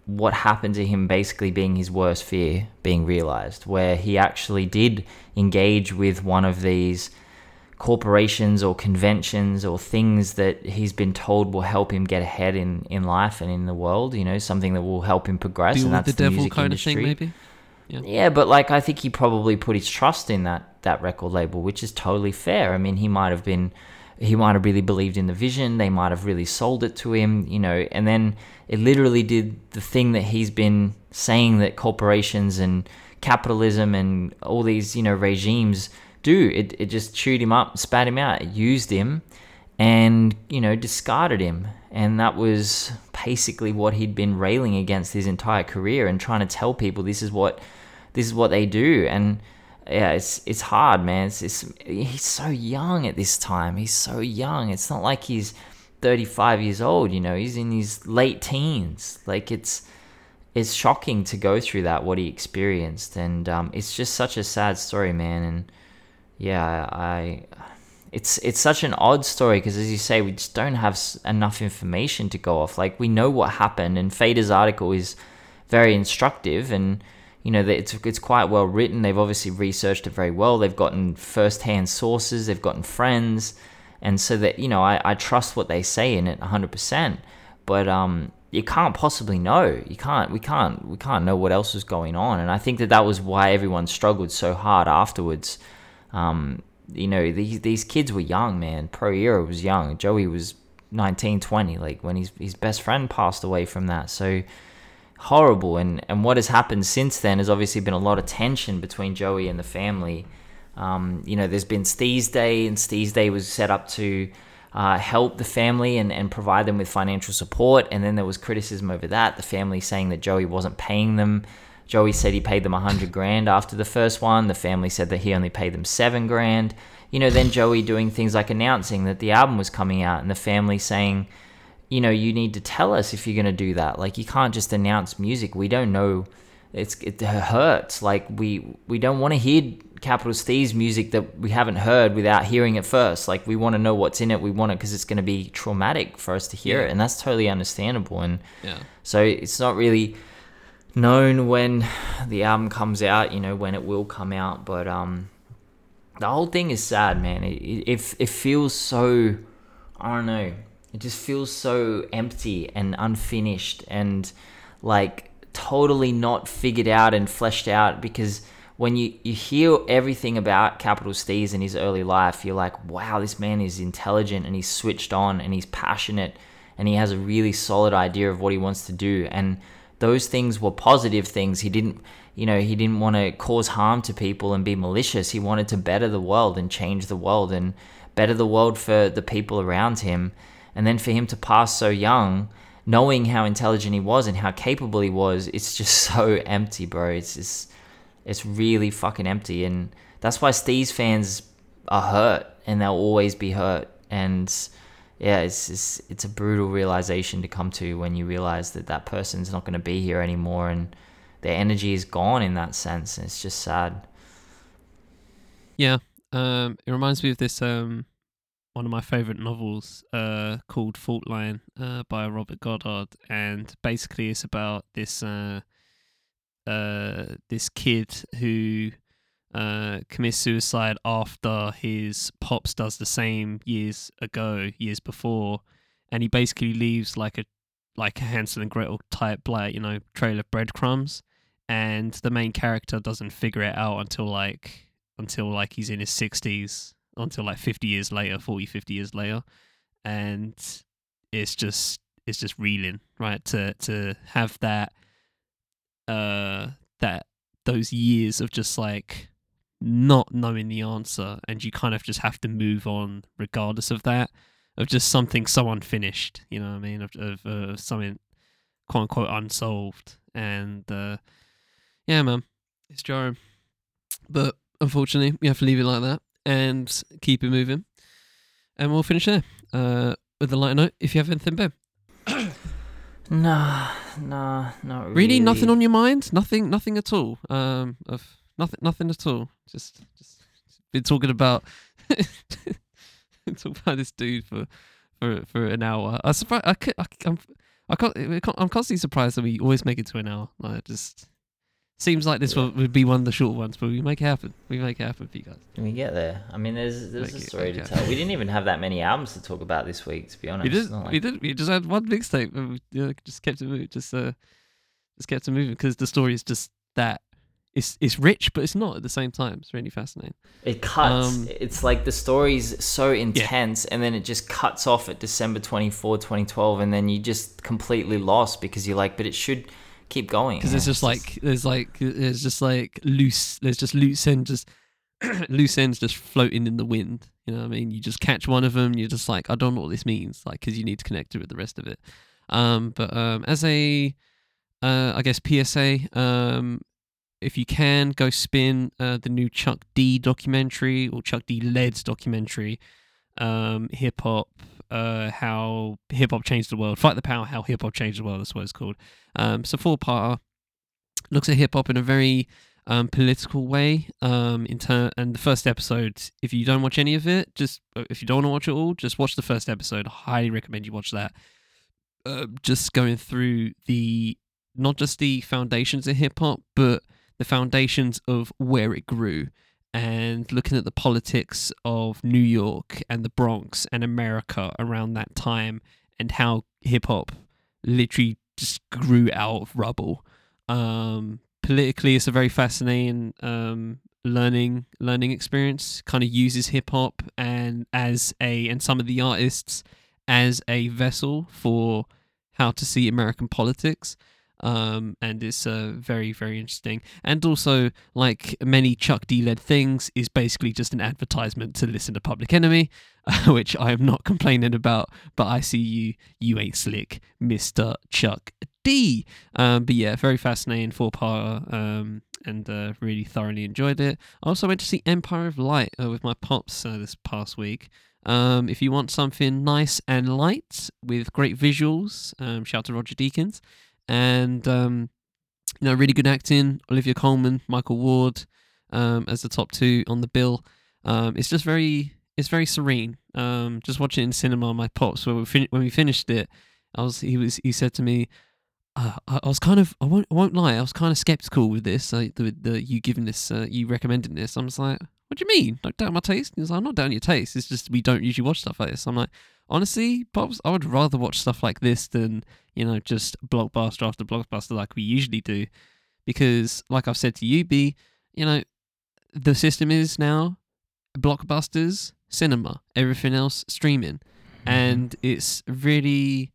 what happened to him basically being his worst fear being realized where he actually did engage with one of these corporations or conventions or things that he's been told will help him get ahead in, in life and in the world you know something that will help him progress Deal and that's the, the devil music kind industry. of thing maybe yeah. yeah, but like I think he probably put his trust in that that record label, which is totally fair. I mean, he might have been he might have really believed in the vision, they might have really sold it to him, you know, and then it literally did the thing that he's been saying that corporations and capitalism and all these, you know, regimes do. It it just chewed him up, spat him out, used him and, you know, discarded him. And that was basically what he'd been railing against his entire career and trying to tell people this is what this is what they do. And yeah it's it's hard man. It's, it's he's so young at this time. He's so young. It's not like he's 35 years old you know. He's in his late teens. Like it's it's shocking to go through that what he experienced. And um, it's just such a sad story man. And yeah i it's it's such an odd story because as you say we just don't have enough information to go off like we know what happened and Fader's article is very instructive and you know, it's it's quite well written. They've obviously researched it very well. They've gotten first-hand sources. They've gotten friends, and so that you know, I, I trust what they say in it 100%. But um, you can't possibly know. You can't. We can't. We can't know what else was going on. And I think that that was why everyone struggled so hard afterwards. Um, you know, these these kids were young, man. Pro Era was young. Joey was 19, 20, like when his his best friend passed away from that. So horrible. And, and what has happened since then has obviously been a lot of tension between Joey and the family. Um, you know, there's been Steez Day, and Steez Day was set up to uh, help the family and, and provide them with financial support. And then there was criticism over that. The family saying that Joey wasn't paying them. Joey said he paid them a hundred grand after the first one. The family said that he only paid them seven grand. You know, then Joey doing things like announcing that the album was coming out, and the family saying, you know, you need to tell us if you're going to do that. Like, you can't just announce music. We don't know. It's it hurts. Like we we don't want to hear Capital Steez music that we haven't heard without hearing it first. Like we want to know what's in it. We want it because it's going to be traumatic for us to hear Yeah. it, and that's totally understandable. And Yeah. so it's not really known when the album comes out. You know when it will come out, but um, the whole thing is sad, man. It it, it, feels so. I don't know. It just feels so empty and unfinished and like totally not figured out and fleshed out because when you, you hear everything about Capital Steez in his early life, you're like, wow, this man is intelligent and he's switched on and he's passionate and he has a really solid idea of what he wants to do. And those things were positive things. He didn't, you know, he didn't want to cause harm to people and be malicious. He wanted to better the world and change the world and better the world for the people around him. And then for him to pass so young, knowing how intelligent he was and how capable he was, it's just *laughs* so empty, bro. It's just, it's really fucking empty. And that's why Steez's fans are hurt and they'll always be hurt. And yeah, it's, it's, it's a brutal realization to come to when you realize that that person's not going to be here anymore and their energy is gone in that sense. And it's just sad. Yeah. Um, it reminds me of this um, one of my favorite novels uh, called Fault Line uh, by Robert Goddard, and basically it's about this uh, uh, this kid who uh, commits suicide after his pops does the same years ago, years before, and he basically leaves like a like a Hansel and Gretel type like you know trail of breadcrumbs, and the main character doesn't figure it out until like until like he's in his 60s until like 50 years later 40 50 years later. And it's just it's just reeling right? To to have that uh that those years of just like not knowing the answer and you kind of just have to move on regardless of that of just something so unfinished you know what i mean of, of uh, something quote unquote unsolved and uh yeah man it's jarring but unfortunately, we have to leave it like that and keep it moving. And we'll finish there uh, with a light note. If you have anything, Ben. Nah, nah, not really. Really, nothing on your mind? Nothing, nothing at all. Um, of nothing, nothing at all. Just, just been talking about, *laughs* talking about this dude for, for, for an hour. I surprised. I, could, I, I'm, I can't, I'm constantly surprised that we always make it to an hour. Like, just seems like this Yeah. would be one of the short ones, but we make it happen. We make it happen for you guys. We get there. I mean, there's there's Thank a story to tell. We didn't even have that many albums to talk about this week, to be honest. We did. Like- We did. We just had one mixtape. we you know, just kept it moving. Just uh, just kept it moving because the story is just that. It's it's rich, but it's not at the same time. It's really fascinating. It cuts. Um, it's like the story's so intense, and then it just cuts off at December 24, 2012, and then you just completely lost because you're like, but it should keep going. Because it's just like there's like there's just like loose. There's just loose ends just *clears throat* loose ends just floating in the wind. You know what I mean? You just catch one of them. You're just like I don't know what this means. Like because you need to connect it with the rest of it. Um, but um, as a uh, I guess PSA. Um, if you can go spin uh, the new Chuck D documentary or Chuck D led documentary, um, hip hop, uh, how hip hop changed the world, fight the power, how hip hop changed the world. That's what it's called. Um, it's a four parter. Looks at hip hop in a very um, political way. Um, in turn, and the first episode, if you don't watch any of it, just uh, if you don't want to watch it all, just watch the first episode. I highly recommend you watch that. Uh, just going through the not just the foundations of hip hop, but the foundations of where it grew and looking at the politics of New York and the Bronx and America around that time and how hip hop literally just grew out of rubble. Um, politically, it's a very fascinating um, learning learning experience. Kind of uses hip hop and as a and some of the artists as a vessel for how to see American politics. Um, and it's uh, very very interesting. And also, like many Chuck D led things, is basically just an advertisement to listen to Public Enemy, *laughs* which I am not complaining about. But I see you, you ain't slick, Mister Chuck D. Um, but yeah, very fascinating four part. Um, and uh, really thoroughly enjoyed it. I also went to see Empire of Light uh, with my pops uh, this past week. Um, if you want something nice and light with great visuals, um, shout to Roger Deakins and um, you know, really good acting. Olivia Colman, Michael Ward um, as the top two on the bill. Um, it's just very, it's very serene. Um, just watching it in cinema, my pops when we fin- when we finished it, I was he was he said to me, uh, I, I was kind of I won't I won't lie, I was kind of skeptical with this. The the you giving this, uh, you recommending this. I was like, what do you mean? Don't doubt my taste. He's like, I'm not doubting your taste. It's just we don't usually watch stuff like this. I'm like, honestly, pops, I would rather watch stuff like this than you know just blockbuster after blockbuster like we usually do, because like I've said to you, B, you know, the system is now blockbusters, cinema, everything else streaming, Mm-hmm. and it's really,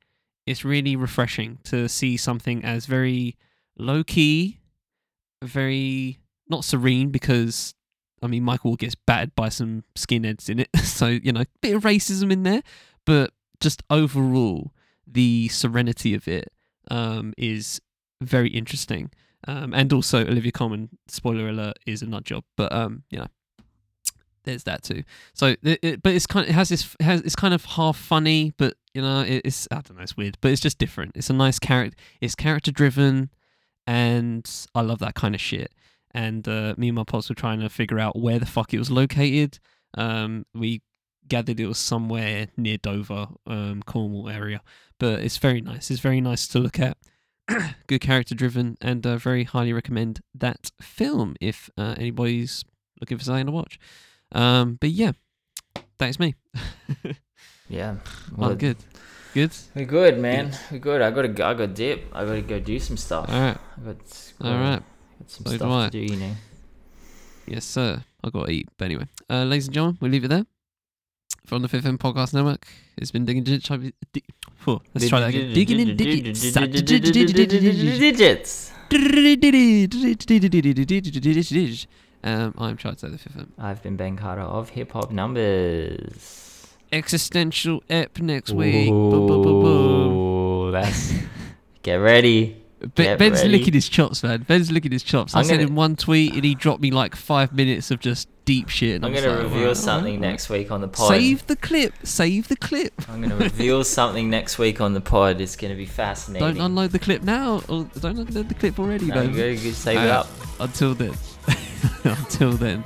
it's really refreshing to see something as very low key, very not serene because I mean, Michael gets battered by some skinheads in it, *laughs* so you know, bit of racism in there, but just overall, the serenity of it um, is very interesting. Um, and also, Olivia Colman, spoiler alert, is a nut job, but um, you know, there's that too. So, it, it, but it's kind of it has this it has it's kind of half funny, but you know, it, it's I don't know, it's weird, but it's just different. It's a nice character. It's character driven, and I love that kind of shit and uh, me and my pops were trying to figure out where the fuck it was located. Um, we gathered it was somewhere near Dover, um, Cornwall area, but it's very nice. It's very nice to look at. *clears throat* Good character driven, and uh, very highly recommend that film if uh, anybody's looking for something to watch. Um, but yeah, that's me. *laughs* Yeah. Well, good, good. We're good, man. We're good. I gotta go, I got dip. I gotta go do some stuff. All right, I got, all right. got some So do stuff I. to do, you know. Yes, sir. I got to eat. But anyway, uh, ladies and gentlemen, we'll leave it there. From the Fifth M Podcast Network, it's been digging digits. Oh, let's try that again. Digging in digits. Digits. Um, I'm Charles the Fifth M. I've been Ben Carter of Hip Hop Numbers. Existential ep next week. Boom, boom, boom, boom. That's. *laughs* Get ready. Get Ben's ready. licking his chops, man. Ben's licking his chops. I I'm sent gonna- him one tweet and he dropped me like five minutes of just deep shit. and I I'm gonna reveal alright, something alright, next week on the pod. Save the clip. Save the clip. I'm gonna reveal *laughs* something next week on the pod. It's gonna be fascinating. Don't unload the clip now. Or don't unload the clip already, No, man. you gotta go save it up. Until then. *laughs* Until then.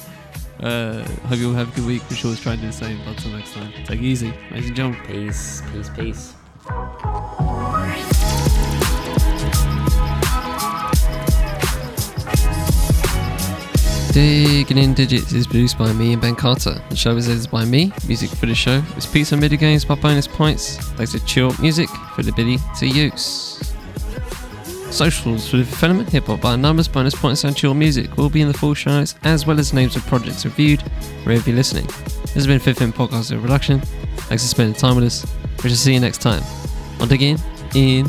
Uh, hope you all have a good week. We're sure to try and do the same. Until next time, take it easy, ladies and gentlemen. Peace, peace, peace. Digging in Digits is produced by me and Ben Carter. The show is edited by me. Music for the show is Pizza MIDI Games by Bonus Points. Thanks to Chill Music for the ability to use. Socials for the Phenomenon, Hip Hop by Numbers, Bonus Points, and Chill Music will be in the full show notes, as well as names of projects reviewed wherever you're listening. This has been Fifth M Podcast Production. Thanks for spending time with us. We shall see you next time on Digging in.